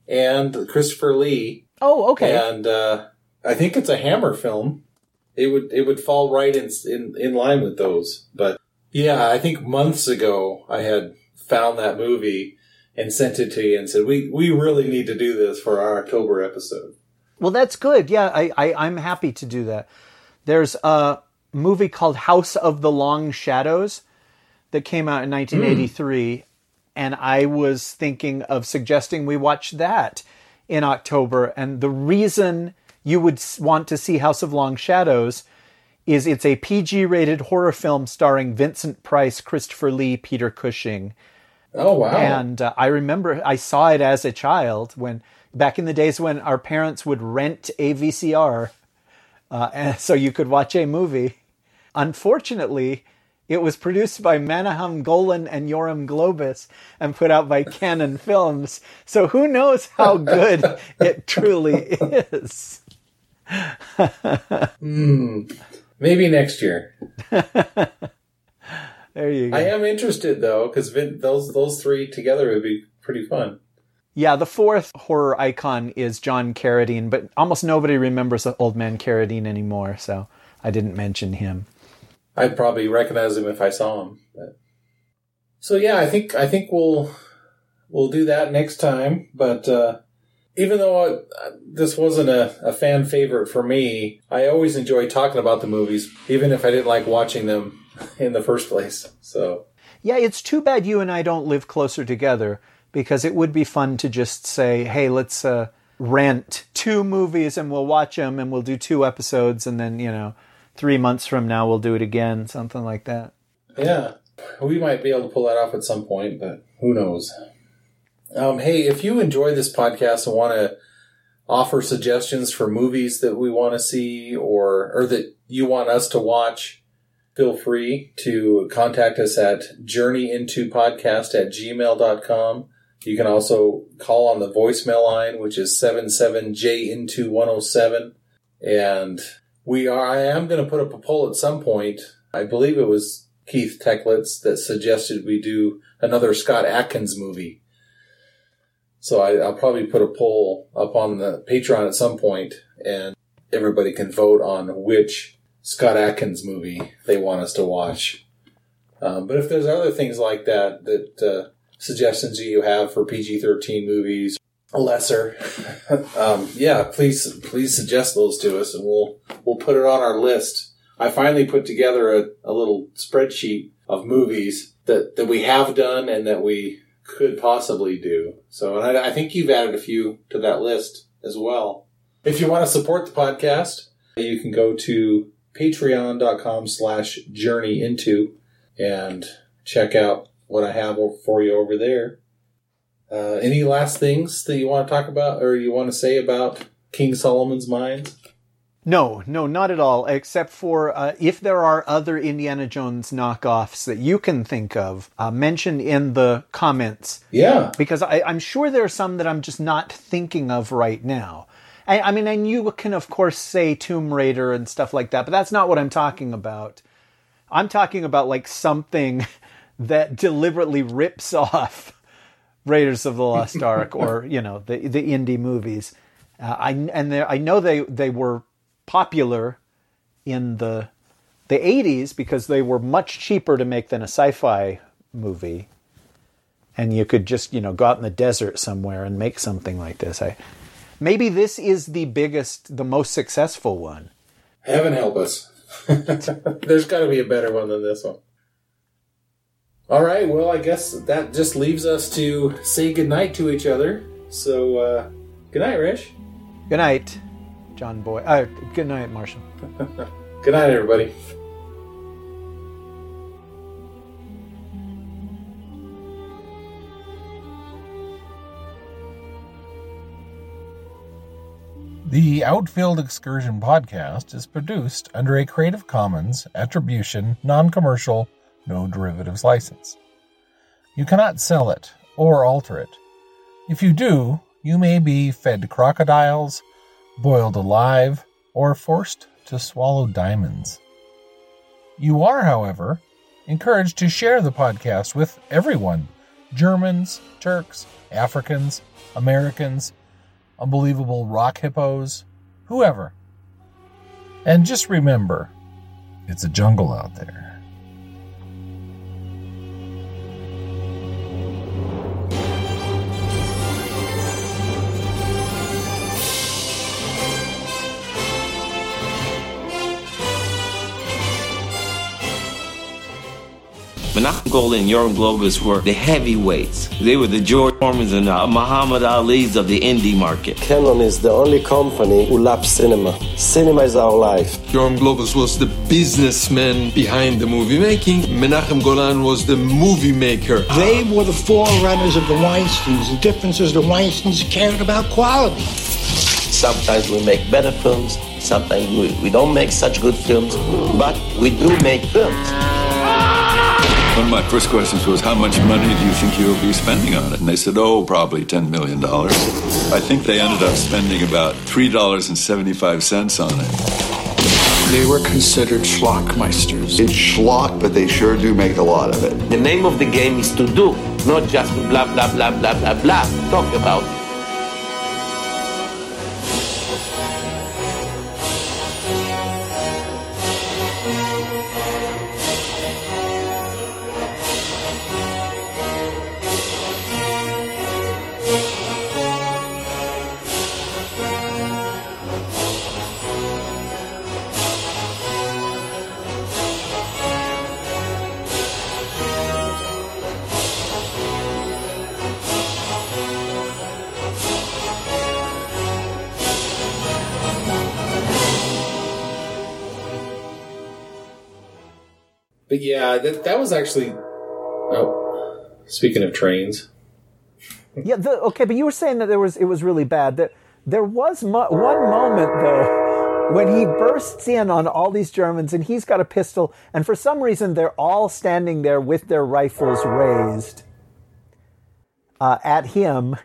and Christopher Lee. Oh, okay. And uh, I think it's a Hammer film. It would it would fall right in, in in line with those. But yeah, I think months ago I had found that movie and sent it to you and said we we really need to do this for our October episode. Well, that's good. Yeah, I, I I'm happy to do that. There's a movie called House of the Long Shadows that came out in 1983, mm. and I was thinking of suggesting we watch that in October. And the reason you would want to see House of Long Shadows is it's a PG rated horror film starring Vincent Price, Christopher Lee, Peter Cushing. Oh, wow. And uh, I remember I saw it as a child when back in the days when our parents would rent a VCR uh, and so you could watch a movie. Unfortunately, it was produced by Menahem Golan and Yoram Globus and put out by Cannon Films. So who knows how good it truly is. mm, maybe next year. there you go. I am interested though, because those those three together would be pretty fun. Yeah, the fourth horror icon is John Carradine, but almost nobody remembers the old man Carradine anymore, so I didn't mention him. I'd probably recognize him if I saw him. But. So yeah, I think I think we'll we'll do that next time. But uh, even though I, this wasn't a, a fan favorite for me, I always enjoy talking about the movies, even if I didn't like watching them in the first place. So Yeah, it's too bad you and I don't live closer together because it would be fun to just say, "Hey, let's uh, rent two movies and we'll watch them and we'll do two episodes and then you know, three months from now we'll do it again, something like that." yeah, we might be able to pull that off at some point, but who knows? Um, hey, if you enjoy this podcast and want to offer suggestions for movies that we want to see or or that you want us to watch, feel free to contact us at journeyintopodcast at gmail.com. You can also call on the voicemail line, which is 77J into 107. And we are, I am going to put up a poll at some point. I believe it was Keith Techlitz that suggested we do another Scott Adkins movie. So I, I'll probably put a poll up on the Patreon at some point and everybody can vote on which Scott Adkins movie they want us to watch. Um, but if there's other things like that, that uh, suggestions that you have for PG-13 movies, lesser, um, yeah, please please suggest those to us, and we'll we'll put it on our list. I finally put together a, a little spreadsheet of movies that that we have done and that we could possibly do. So, and I, I think you've added a few to that list as well. If you want to support the podcast, you can go to patreon.com slash journey into and check out what I have for you over there. Uh, any last things that you want to talk about or you want to say about King Solomon's Mines? No, no, not at all. Except for uh, if there are other Indiana Jones knockoffs that you can think of, uh, mention in the comments. Yeah. Because I, I'm sure there are some that I'm just not thinking of right now. I, I mean, and you can, of course, say Tomb Raider and stuff like that, but that's not what I'm talking about. I'm talking about like something that deliberately rips off Raiders of the Lost Ark or you know the the indie movies. Uh, I and I know they they were popular in the the 80s because they were much cheaper to make than a sci-fi movie and you could just you know go out in the desert somewhere and make something like this I, maybe this is the biggest the most successful one Heaven help us. There's got to be a better one than this one. All right, well, I guess that just leaves us to say goodnight to each other. So, uh, good night, Rich. good night john boy uh, good night marshall Good night, everybody. The Outfield Excursion podcast is produced under a Creative Commons Attribution, Non Commercial, No Derivatives license. You cannot sell it or alter it. If you do, you may be fed crocodiles, boiled alive, or forced to swallow diamonds. You are, however, encouraged to share the podcast with everyone Germans, Turks, Africans, Americans, unbelievable rock hippos, whoever. And just remember, it's a jungle out there. Menachem Golan and Yoram Globus were the heavyweights. They were the George Foremans and uh, Muhammad Ali's of the indie market. Cannon is the only company who loves cinema. Cinema is our life. Yoram Globus was the businessman behind the movie making. Menachem Golan was the movie maker. They were the forerunners of the Weinsteins. The difference is the Weinsteins cared about quality. Sometimes we make better films, sometimes we, we don't make such good films, but we do make films. One of my first questions was, How much money do you think you'll be spending on it? And they said, Oh, probably $10 million. I think they ended up spending about $3.75 on it. They were considered schlockmeisters. It's schlock, but they sure do make a lot of it. The name of the game is to do, not just to blah, blah, blah, blah, blah, blah, talk about. Yeah, that that was actually. Oh, speaking of trains, yeah. The, okay, but you were saying that there was it was really bad. That there was mo- one moment though when he bursts in on all these Germans and he's got a pistol, and for some reason they're all standing there with their rifles raised uh, at him,